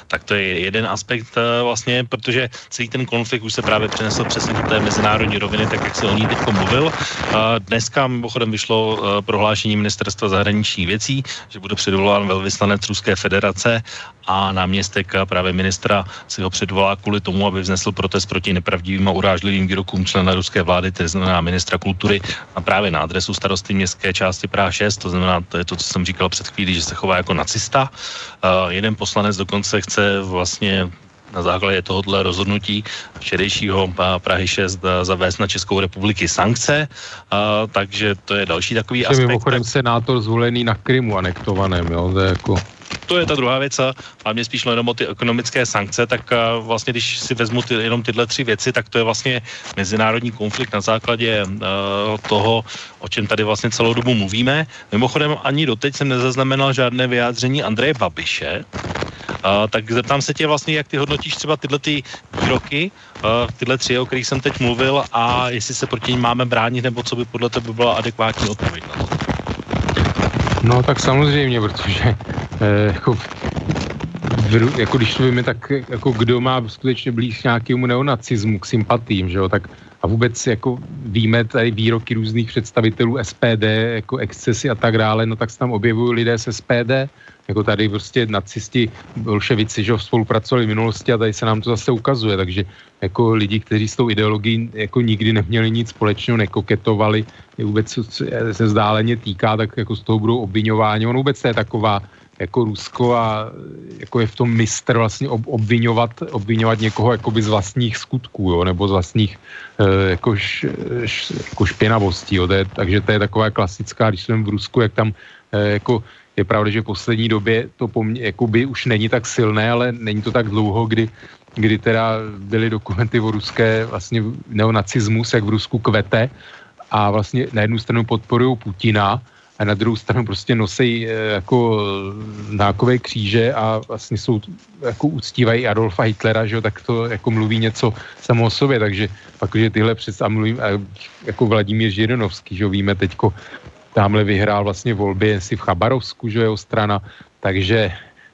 Tak to je jeden aspekt vlastně, protože celý ten konflikt už se právě přenesl přesně do té mezinárodní roviny, tak jak se o ní teď mluvil. Dneska mimochodem vyšlo prohlášení ministerstva zahraničních věcí, že bude předvolán velvyslanec Ruské federace a náměstek právě ministra si ho předvolá kvůli tomu, aby vznesl protest proti nepravdivým a urážlivým výrokům člena ruské vlády, to znamená ministra kultury a právě na adresu starosty městské části Praha 6, to znamená, to je to, co jsem říkal před chvílí, že se chová jako nacista. Uh, jeden poslanec dokonce chce vlastně na základě tohoto rozhodnutí včerejšího Prahy 6 zavést na Českou republiky sankce, a, takže to je další takový Že aspekt. Mimochodem senátor zvolený na Krymu anektovaném, jo, to je jako to je ta druhá věc a mě spíš jenom o ty ekonomické sankce, tak vlastně když si vezmu ty, jenom tyhle tři věci, tak to je vlastně mezinárodní konflikt na základě uh, toho, o čem tady vlastně celou dobu mluvíme. Mimochodem ani doteď jsem nezaznamenal žádné vyjádření Andreje Babiše, Uh, tak zeptám se tě vlastně, jak ty hodnotíš třeba tyhle ty výroky, uh, tyhle tři, o kterých jsem teď mluvil a jestli se proti ním máme bránit, nebo co by podle tebe byla adekvátní odpověď. No tak samozřejmě, protože eh, jako, v, jako když víme, tak jako kdo má skutečně blíž nějakému neonacismu, k sympatím, že jo, tak a vůbec jako víme tady výroky různých představitelů SPD, jako excesy a tak dále, no tak se tam objevují lidé z SPD, jako tady prostě nacisti, bolševici, že spolupracovali v minulosti a tady se nám to zase ukazuje, takže jako lidi, kteří s tou ideologií jako nikdy neměli nic společného, nekoketovali, vůbec se zdáleně týká, tak jako z toho budou obvinováni. On vůbec je taková jako Rusko a jako je v tom mistr vlastně ob, obvinovat, obvinovat někoho jakoby z vlastních skutků, jo, nebo z vlastních e, jako, š, š, jako špinavostí, jo, to je, takže to je taková klasická, když jsem v Rusku, jak tam e, jako je pravda, že v poslední době to po mně, jakoby už není tak silné, ale není to tak dlouho, kdy kdy teda byly dokumenty o ruské vlastně neonacismus, jak v Rusku kvete a vlastně na jednu stranu podporují Putina a na druhou stranu prostě nosí e, jako nákové kříže a vlastně jsou jako uctívají Adolfa Hitlera, že jo, tak to jako mluví něco samo o sobě, takže pak, že tyhle představ mluvím, jako Vladimír Žirinovský, že jo, víme teďko, tamhle vyhrál vlastně volby si v Chabarovsku, že jeho strana, takže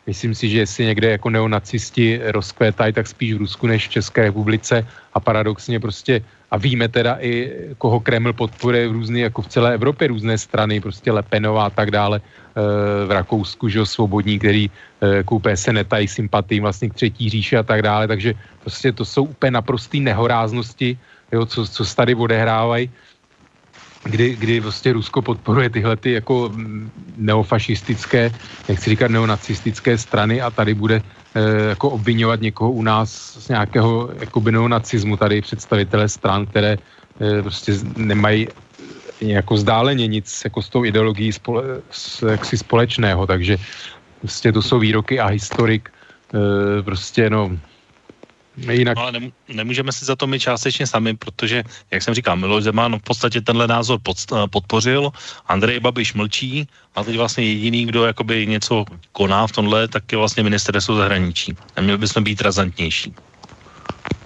myslím si, že jestli někde jako neonacisti rozkvétají, tak spíš v Rusku než v České republice. A paradoxně prostě a víme teda i, koho Kreml podporuje v různý, jako v celé Evropě různé strany, prostě Lepenová a tak dále, e, v Rakousku, že svobodní, který e, koupé se netají sympatii vlastně k třetí říši a tak dále, takže prostě to jsou úplně naprostý nehoráznosti, jo, co, co se tady odehrávají kdy, kdy prostě Rusko podporuje tyhle ty jako neofašistické, nechci říkat neonacistické strany a tady bude e, jako obvinovat někoho u nás z nějakého jako neonacismu, tady představitele stran, které e, prostě nemají jako zdáleně nic jako s tou ideologií spole, s, společného, takže prostě to jsou výroky a historik e, prostě no Jinak... No ale nemů- nemůžeme si za to my částečně sami, protože, jak jsem říkal, Miloš Zeman v podstatě tenhle názor pod, eh, podpořil, Andrej Babiš mlčí a teď vlastně jediný, kdo jakoby něco koná v tomhle, tak je vlastně ministerstvo zahraničí. Neměli bychom být razantnější.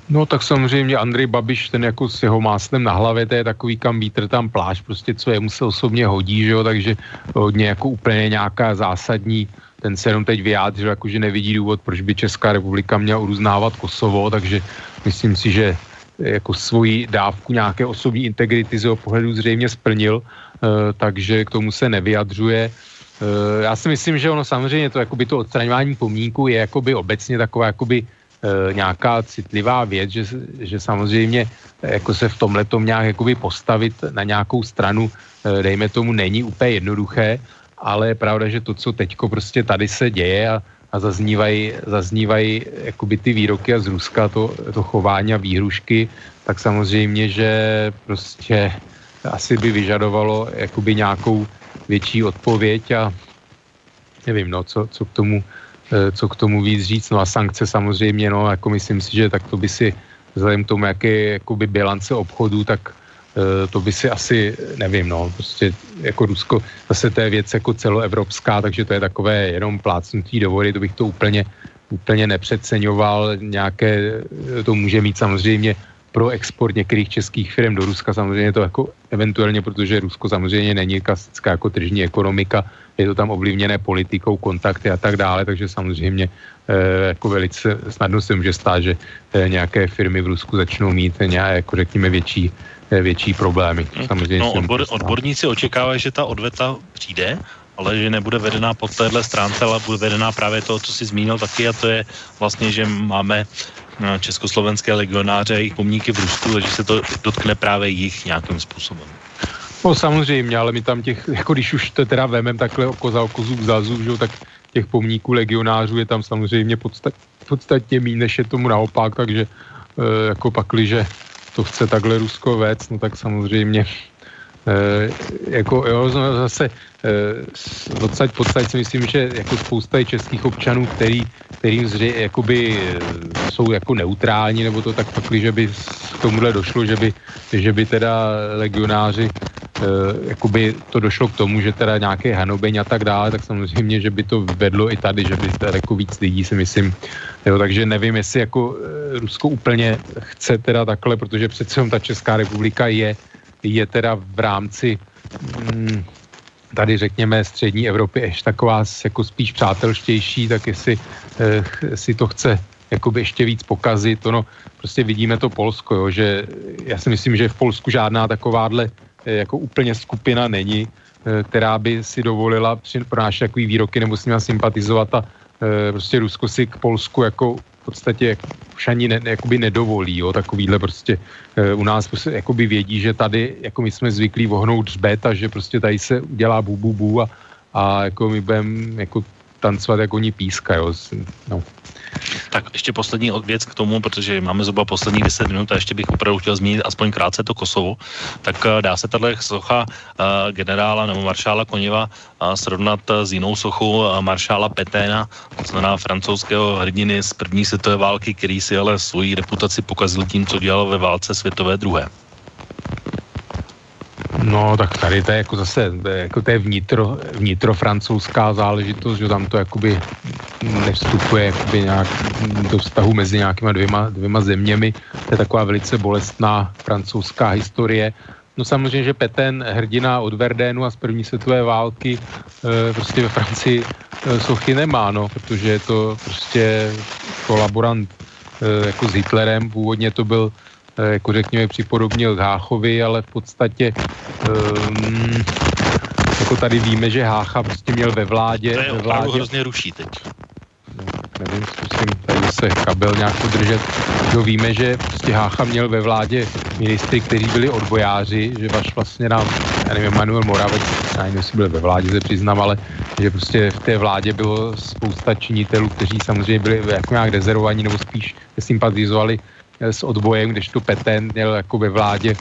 No tak samozřejmě Andrej Babiš, ten jako s jeho máslem na hlavě, to je takový kam vítr tam pláž, prostě co jemu se osobně hodí, že jo, takže hodně jako úplně nějaká zásadní ten se jenom teď vyjádřil, jako že nevidí důvod, proč by Česká republika měla uruznávat Kosovo, takže myslím si, že jako svoji dávku nějaké osobní integrity z jeho pohledu zřejmě splnil, uh, takže k tomu se nevyjadřuje. Uh, já si myslím, že ono samozřejmě to, jakoby to odstraňování pomníku je jakoby obecně taková jakoby nějaká citlivá věc, že, že samozřejmě jako se v tomhle tom nějak jakoby postavit na nějakou stranu, dejme tomu, není úplně jednoduché, ale je pravda, že to, co teďko prostě tady se děje a, a zaznívají, zaznívají jakoby ty výroky a z Ruska to, to chování a výhrušky, tak samozřejmě, že prostě asi by vyžadovalo jakoby nějakou větší odpověď a nevím, no, co, co k tomu eh, co k tomu víc říct, no a sankce samozřejmě, no, jako myslím si, že tak to by si vzhledem k tomu, jaké jakoby bilance obchodu, tak to by si asi, nevím, no, prostě jako Rusko, zase to je věc jako celoevropská, takže to je takové jenom plácnutí do vody, to bych to úplně, úplně nepřeceňoval, nějaké, to může mít samozřejmě pro export některých českých firm do Ruska, samozřejmě to jako eventuálně, protože Rusko samozřejmě není klasická jako tržní ekonomika, je to tam ovlivněné politikou, kontakty a tak dále, takže samozřejmě eh, jako velice snadno se může stát, že eh, nějaké firmy v Rusku začnou mít nějaké, jako řekněme, větší větší problémy. Hm. Samozřejmě no, odbor, odborníci očekávají, že ta odveta přijde, ale že nebude vedená po téhle stránce, ale bude vedená právě to, co si zmínil taky, a to je vlastně, že máme no, československé legionáře a jejich pomníky v Rusku, takže se to dotkne právě jich nějakým způsobem. No samozřejmě, ale my tam těch, jako když už to teda vemem takhle oko za oko, zub za zub, že, tak těch pomníků legionářů je tam samozřejmě podstat, podstatně méně, než je tomu naopak, takže e, jako pakliže to chce takhle Rusko vést, no tak samozřejmě e, jako jo, zase e, odsaď podsaď si myslím, že jako spousta českých občanů, který, kterým zře, jakoby e, jsou jako neutrální, nebo to tak pak, že by k tomuhle došlo, že by, že by teda legionáři jakoby to došlo k tomu, že teda nějaké hanobeň a tak dále, tak samozřejmě, že by to vedlo i tady, že by jako víc lidí si myslím, jo, takže nevím, jestli jako Rusko úplně chce teda takhle, protože přece ta Česká republika je, je teda v rámci mm, tady řekněme střední Evropy ještě taková jako spíš přátelštější, tak jestli eh, si to chce jakoby ještě víc pokazit, ono prostě vidíme to Polsko, jo, že já si myslím, že v Polsku žádná takováhle eh, jako úplně skupina není, eh, která by si dovolila pronášet takový výroky nebo s nimi sympatizovat a eh, prostě Rusko si k Polsku jako podstatě už ani ne, jakoby nedovolí, jo, takovýhle prostě e, u nás prostě, jakoby vědí, že tady, jako my jsme zvyklí vohnout řbet a že prostě tady se udělá bu, bu, bu a, a jako my budeme jako tancovat, jako oni píska, jo. No. Tak ještě poslední věc k tomu, protože máme zhruba poslední 10 minut a ještě bych opravdu chtěl zmínit aspoň krátce to Kosovo. Tak uh, dá se tahle socha uh, generála nebo maršála Koněva uh, srovnat s jinou sochou maršála Peténa, to znamená francouzského hrdiny z první světové války, který si ale svoji reputaci pokazil tím, co dělal ve válce světové druhé. No, tak tady to je jako zase, jako to je vnitro, vnitrofrancouzská záležitost, že tam to jakoby nevstupuje jakoby nějak do vztahu mezi nějakýma dvěma, dvěma zeměmi. To je taková velice bolestná francouzská historie. No samozřejmě, že Peten, hrdina od Verdénu a z první světové války, e, prostě ve Francii e, sochy nemá, no, protože je to prostě kolaborant e, jako s Hitlerem. Původně to byl jako řekněme, připodobnil Háchovi, ale v podstatě um, jako tady víme, že Hácha prostě měl ve vládě... To je ve vládě, hrozně ruší teď. No, nevím, zkusím tady se kabel nějak podržet. Jo, víme, že prostě Hácha měl ve vládě ministry, kteří byli odbojáři, že vaš vlastně nám, já nevím, Manuel Moravec, já nevím, jestli byl ve vládě, se přiznám, ale že prostě v té vládě bylo spousta činitelů, kteří samozřejmě byli jako nějak dezervovaní nebo spíš sympatizovali s odbojem, když tu Peten měl jako ve vládě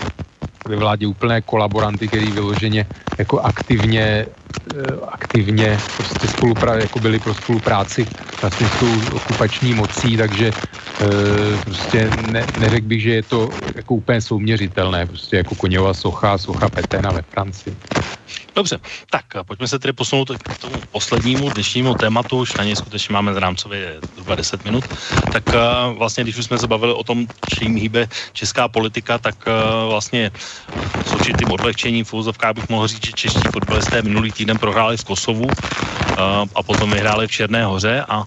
ve vládě úplné kolaboranty, který vyloženě jako aktivně, eh, aktivně prostě spolupra- jako byli pro spolupráci vlastně s tou okupační mocí, takže e, prostě ne, neřekl bych, že je to jako úplně souměřitelné, prostě jako Koněva socha, socha Petena ve Francii. Dobře, tak pojďme se tedy posunout k tomu poslednímu dnešnímu tématu, už na něj skutečně máme rámcově zhruba 10 minut, tak vlastně, když už jsme se bavili o tom, čím hýbe česká politika, tak vlastně s určitým odlehčením v bych mohl říct, že čeští fotbalisté minulý týden prohráli v Kosovu a potom vyhráli v Černé hoře a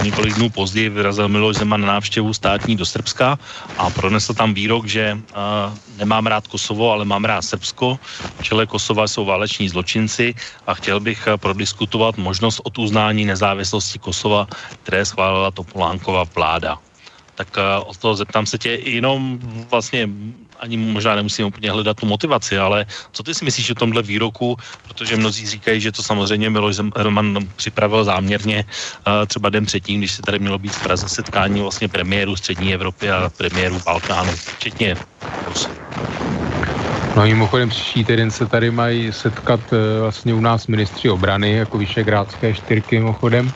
o několik dnů později vyrazil Miloš Zeman na návštěvu státní do Srbska a pronesl tam výrok, že nemám rád Kosovo, ale mám rád Srbsko. Čele Kosova jsou váleční zločinci a chtěl bych prodiskutovat možnost oduznání nezávislosti Kosova, které schválila Topolánkova vláda tak uh, od toho zeptám se tě jenom vlastně ani možná nemusím úplně hledat tu motivaci, ale co ty si myslíš o tomhle výroku, protože mnozí říkají, že to samozřejmě Miloš Roman připravil záměrně uh, třeba den předtím, když se tady mělo být v Praze setkání vlastně premiéru střední Evropy a premiéru Balkánu, včetně Rusy. No mimochodem příští týden se tady mají setkat uh, vlastně u nás ministři obrany, jako vyšegrádské čtyřky mimochodem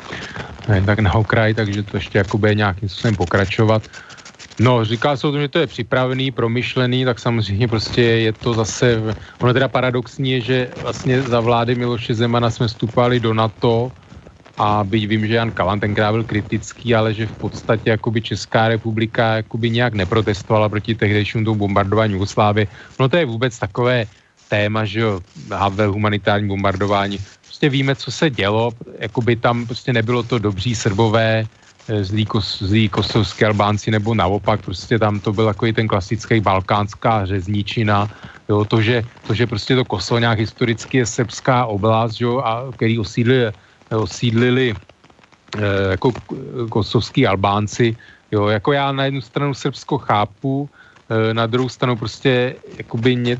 ne, tak na okraj, takže to ještě jako bude nějakým způsobem pokračovat. No, říká se o tom, že to je připravený, promyšlený, tak samozřejmě prostě je to zase, ono teda paradoxní je, že vlastně za vlády Miloše Zemana jsme vstupovali do NATO a byť vím, že Jan Kalan tenkrát byl kritický, ale že v podstatě jakoby Česká republika jakoby nějak neprotestovala proti tehdejšímu tomu bombardování Jugoslávy. No to je vůbec takové téma, že jo, Havel, humanitární bombardování. Prostě víme, co se dělo, jako by tam prostě nebylo to dobří srbové, eh, zlí, kos, zlí kosovské Albánci nebo naopak, prostě tam to byl takový ten klasický balkánská řezničina, jo, to, že, to, že prostě to Kosovo nějak historicky je srbská oblast, jo, a který osídlili, osídlili eh, jako kosovský Albánci, jo, jako já na jednu stranu Srbsko chápu, eh, na druhou stranu prostě jakoby ně,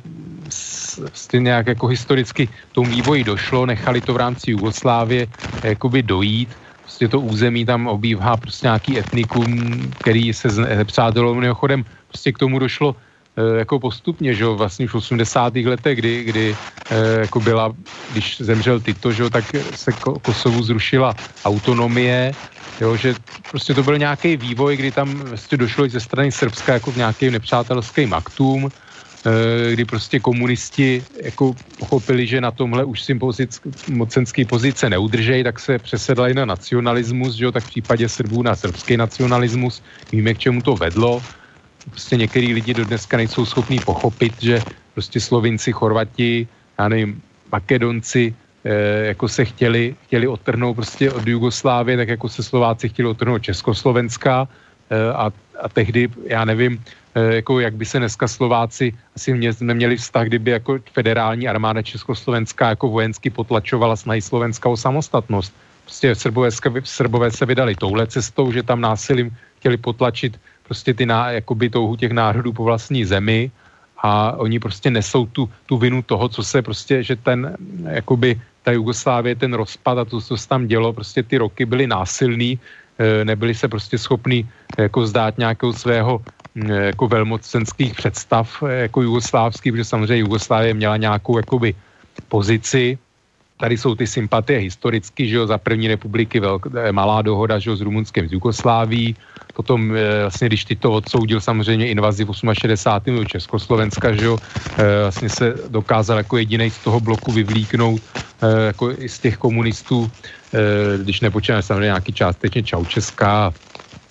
prostě nějak jako historicky tomu vývoji došlo, nechali to v rámci Jugoslávie jakoby dojít, prostě to území tam obývá prostě nějaký etnikum, který se přátelou mimochodem, prostě k tomu došlo jako postupně, že jo, vlastně v 80. letech, kdy, kdy e, jako byla, když zemřel Tito, že jo, tak se Kosovu zrušila autonomie, jo, že prostě to byl nějaký vývoj, kdy tam vlastně došlo ze strany Srbska jako k nějakým nepřátelským aktům, Eh, kdy prostě komunisti jako pochopili, že na tomhle už si pozic, mocenský pozice neudržejí, tak se přesedlají na nacionalismus, že jo, tak v případě Srbů na srbský nacionalismus. Víme, k čemu to vedlo. Prostě některý lidi do dneska nejsou schopní pochopit, že prostě Slovinci, Chorvati, já nevím, Makedonci, eh, jako se chtěli, chtěli odtrhnout prostě od Jugoslávie, tak jako se Slováci chtěli odtrhnout Československa eh, a, a tehdy, já nevím, Eh, jako jak by se dneska Slováci asi mě, neměli vztah, kdyby jako federální armáda Československá jako vojensky potlačovala snahy Slovenska o samostatnost. Prostě Srbové, Srbové se vydali touhle cestou, že tam násilím chtěli potlačit prostě ty ná, jakoby touhu těch národů po vlastní zemi a oni prostě nesou tu, tu vinu toho, co se prostě, že ten, jakoby ta Jugoslávie, ten rozpad a to, co se tam dělo, prostě ty roky byly násilný, nebyli se prostě schopni jako zdát nějakého svého jako velmocenských představ jako jugoslávský, protože samozřejmě Jugoslávie měla nějakou jakoby pozici, tady jsou ty sympatie historicky, že jo, za první republiky velk, malá dohoda, že jo, s Rumunskem, s Jugosláví, potom e, vlastně, když ty to odsoudil samozřejmě invazi v 68. do Československa, že jo, e, vlastně se dokázal jako jediný z toho bloku vyvlíknout e, jako z těch komunistů, e, když nepočítáme samozřejmě nějaký částečně Čaučeská,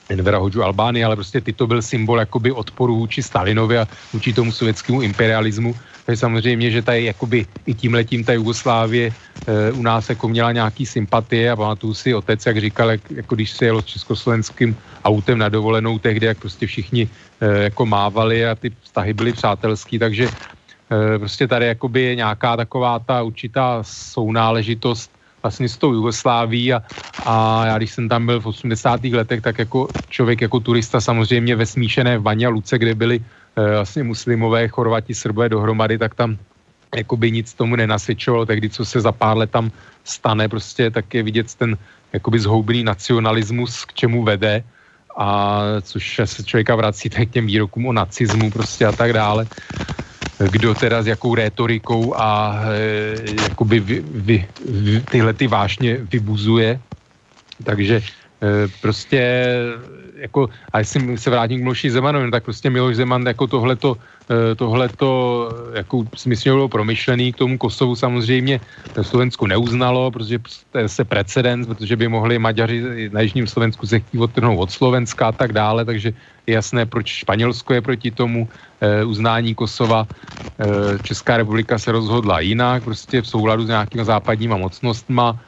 Envera Hodžu Albány, ale prostě ty to byl symbol jakoby odporu vůči Stalinovi a vůči tomu sovětskému imperialismu. Takže samozřejmě, že tady jakoby i tím letím ta Jugoslávie e, u nás jako měla nějaký sympatie a pamatuju si otec, jak říkal, jak, jako když se jelo s československým autem na dovolenou tehdy, jak prostě všichni e, jako mávali a ty vztahy byly přátelský, takže e, prostě tady jakoby je nějaká taková ta určitá sounáležitost vlastně s tou Jugosláví a, a já když jsem tam byl v 80. letech, tak jako člověk jako turista samozřejmě ve smíšené v Banja Luce, kde byli e, vlastně muslimové, chorvati, srbové dohromady, tak tam jakoby nic tomu nenasvědčovalo, tehdy co se za pár let tam stane, prostě tak je vidět ten jakoby zhoubený nacionalismus, k čemu vede a což se člověka vrací tak k těm výrokům o nacismu prostě a tak dále kdo teda s jakou rétorikou a e, jakoby vy, vy, vy, tyhle ty vášně vybuzuje. Takže e, prostě jako, a jestli se vrátím k Miloši Zemanovi, tak prostě Miloš Zeman jako tohleto, eh, tohleto jako si myslím, bylo promyšlený k tomu Kosovu samozřejmě Slovensku neuznalo, protože to se precedens, protože by mohli Maďaři na Jižním Slovensku se chtít odtrhnout od Slovenska a tak dále, takže je jasné, proč Španělsko je proti tomu e, uznání Kosova. E, Česká republika se rozhodla jinak, prostě v souladu s nějakýma západníma mocnostma.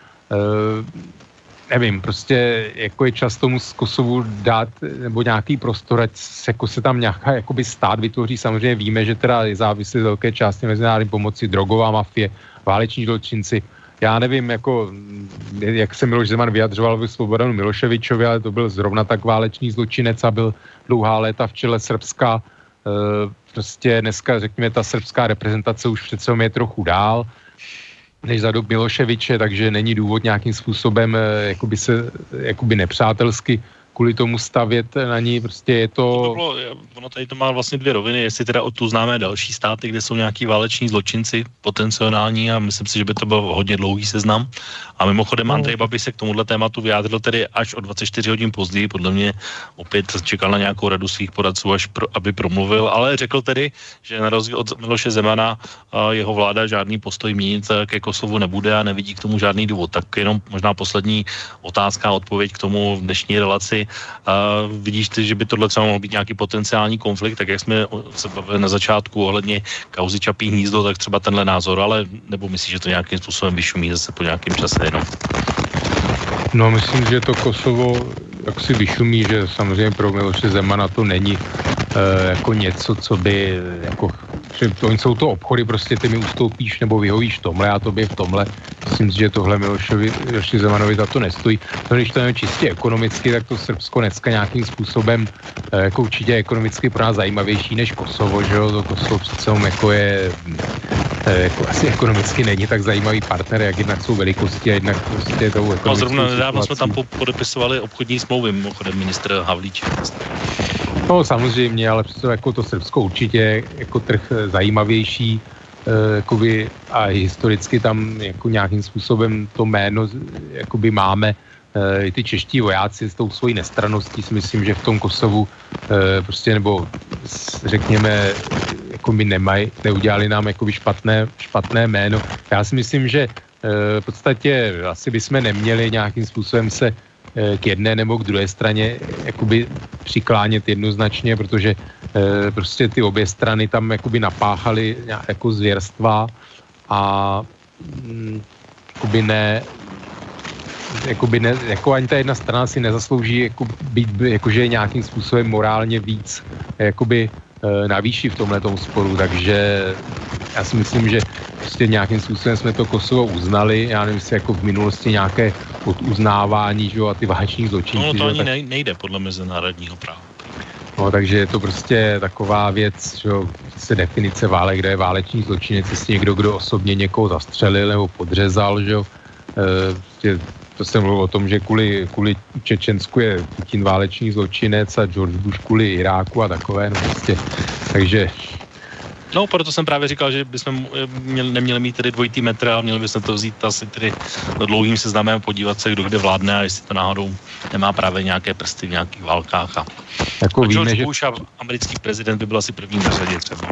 Nevím, prostě jako je čas tomu z Kosovu dát nebo nějaký prostor, ať se, jako se tam nějaká jakoby stát vytvoří. Samozřejmě víme, že teda je závislý velké části mezinárodní pomoci drogová mafie, váleční zločinci. Já nevím, jako, jak se Miloš Zeman vyjadřoval ve Svobodanu Miloševičovi, ale to byl zrovna tak válečný zločinec a byl dlouhá léta v čele Srbska. E, prostě dneska, řekněme, ta srbská reprezentace už přece je trochu dál než za dob Miloševiče, takže není důvod nějakým způsobem eh, jakoby se jakoby nepřátelsky kvůli tomu stavět na ní, prostě je to... to bylo, ono tady to má vlastně dvě roviny, jestli teda tu známe další státy, kde jsou nějaký váleční zločinci potenciální a myslím si, že by to byl hodně dlouhý seznam. A mimochodem no. Andrej Babi se k tomuhle tématu vyjádřil tedy až o 24 hodin později, podle mě opět čekal na nějakou radu svých poradců, až pro, aby promluvil, ale řekl tedy, že na rozdíl od Miloše Zemana jeho vláda žádný postoj měnit ke Kosovu nebude a nevidí k tomu žádný důvod. Tak jenom možná poslední otázka a odpověď k tomu v dnešní relaci a vidíš ty, že by tohle třeba mohl být nějaký potenciální konflikt, tak jak jsme se bavili na začátku ohledně kauzy Čapí hnízdo, tak třeba tenhle názor, ale nebo myslíš, že to nějakým způsobem vyšumí zase po nějakém čase jenom? No, myslím, že to Kosovo jak si vyšumí, že samozřejmě pro Miloše Zemana to není jako něco, co by jako že to jsou to obchody, prostě ty mi ustoupíš nebo vyhovíš tomhle a tobě v tomhle. Myslím si, že tohle Milošovi, Miloši Zemanovi za to nestojí. No, když to je čistě ekonomicky, tak to Srbsko dneska nějakým způsobem e, jako určitě ekonomicky pro nás zajímavější než Kosovo, že jo, to Kosovo přece jako je e, jako asi ekonomicky není tak zajímavý partner, jak jednak jsou velikosti a jednak prostě tou No zrovna nedávno jsme tam podepisovali obchodní smlouvy, mimochodem ministr Havlíček. No samozřejmě, ale přesto jako to Srbsko určitě jako trh eh, zajímavější eh, jakoby, a historicky tam jako nějakým způsobem to jméno jakoby máme eh, i ty čeští vojáci s tou svojí nestraností si myslím, že v tom Kosovu prostě nebo řekněme jako my nemají, neudělali nám jakoby špatné, špatné jméno. Já si myslím, že v podstatě asi bychom neměli nějakým způsobem se k jedné nebo k druhé straně jakoby přiklánět jednoznačně, protože e, prostě ty obě strany tam jakoby napáchaly jako zvěrstva a mm, jakoby ne, jakoby ne, jako ani ta jedna strana si nezaslouží jako být, jakože nějakým způsobem morálně víc jakoby e, na výši v tomhle sporu, takže já si myslím, že prostě nějakým způsobem jsme to Kosovo uznali, já nevím, jestli jako v minulosti nějaké uznávání, že jo, a ty váleční zločinci. No to ani tak... nejde podle mezinárodního práva. No, takže je to prostě taková věc, že se definice válek, kde je váleční zločinec, jestli někdo, kdo osobně někoho zastřelil nebo podřezal, že jo, e, prostě to jsem mluvil o tom, že kvůli, kvůli Čečensku je Putin válečný zločinec a George Bush kvůli Iráku a takové, no prostě. Takže No, proto jsem právě říkal, že bychom měli, neměli mít tedy dvojitý metr, ale měli bychom to vzít asi tedy dlouhým seznamem, podívat se, kdo kde vládne a jestli to náhodou nemá právě nějaké prsty v nějakých válkách. A, jako a víme, že... Bush a americký prezident by byl asi první na řadě třeba.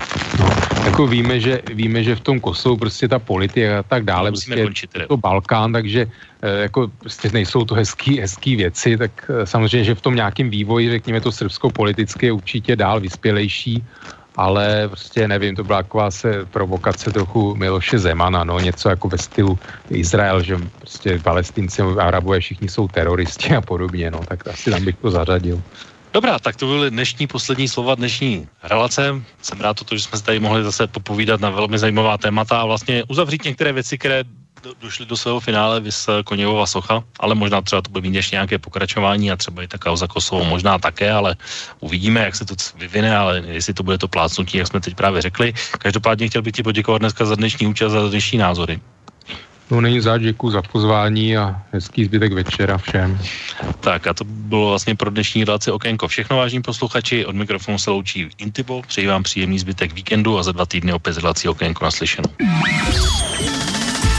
Jako víme, že, víme, že v tom Kosovu prostě ta politika a tak dále, Musíme prostě končit, to Balkán, takže eh, jako prostě nejsou to hezký, hezký věci, tak eh, samozřejmě, že v tom nějakém vývoji, řekněme to srbsko politicky je určitě dál vyspělejší ale prostě nevím, to byla taková se provokace trochu Miloše Zemana, no, něco jako ve stylu Izrael, že prostě palestinci arabové všichni jsou teroristi a podobně, no, tak asi tam bych to zařadil. Dobrá, tak to byly dnešní poslední slova dnešní relace. Jsem rád to, že jsme se tady mohli zase popovídat na velmi zajímavá témata a vlastně uzavřít některé věci, které do, došli do svého finále vys Koněvova socha, ale možná třeba to bude mít ještě nějaké pokračování a třeba i ta kauza Kosovo možná také, ale uvidíme, jak se to vyvine, ale jestli to bude to plácnutí, jak jsme teď právě řekli. Každopádně chtěl bych ti poděkovat dneska za dnešní účast a za dnešní názory. No není za děkuji za pozvání a hezký zbytek večera všem. Tak a to bylo vlastně pro dnešní relaci Okénko. Všechno vážní posluchači, od mikrofonu se loučí Intibo, přeji vám příjemný zbytek víkendu a za dva týdny opět relací Okénko naslyšenou.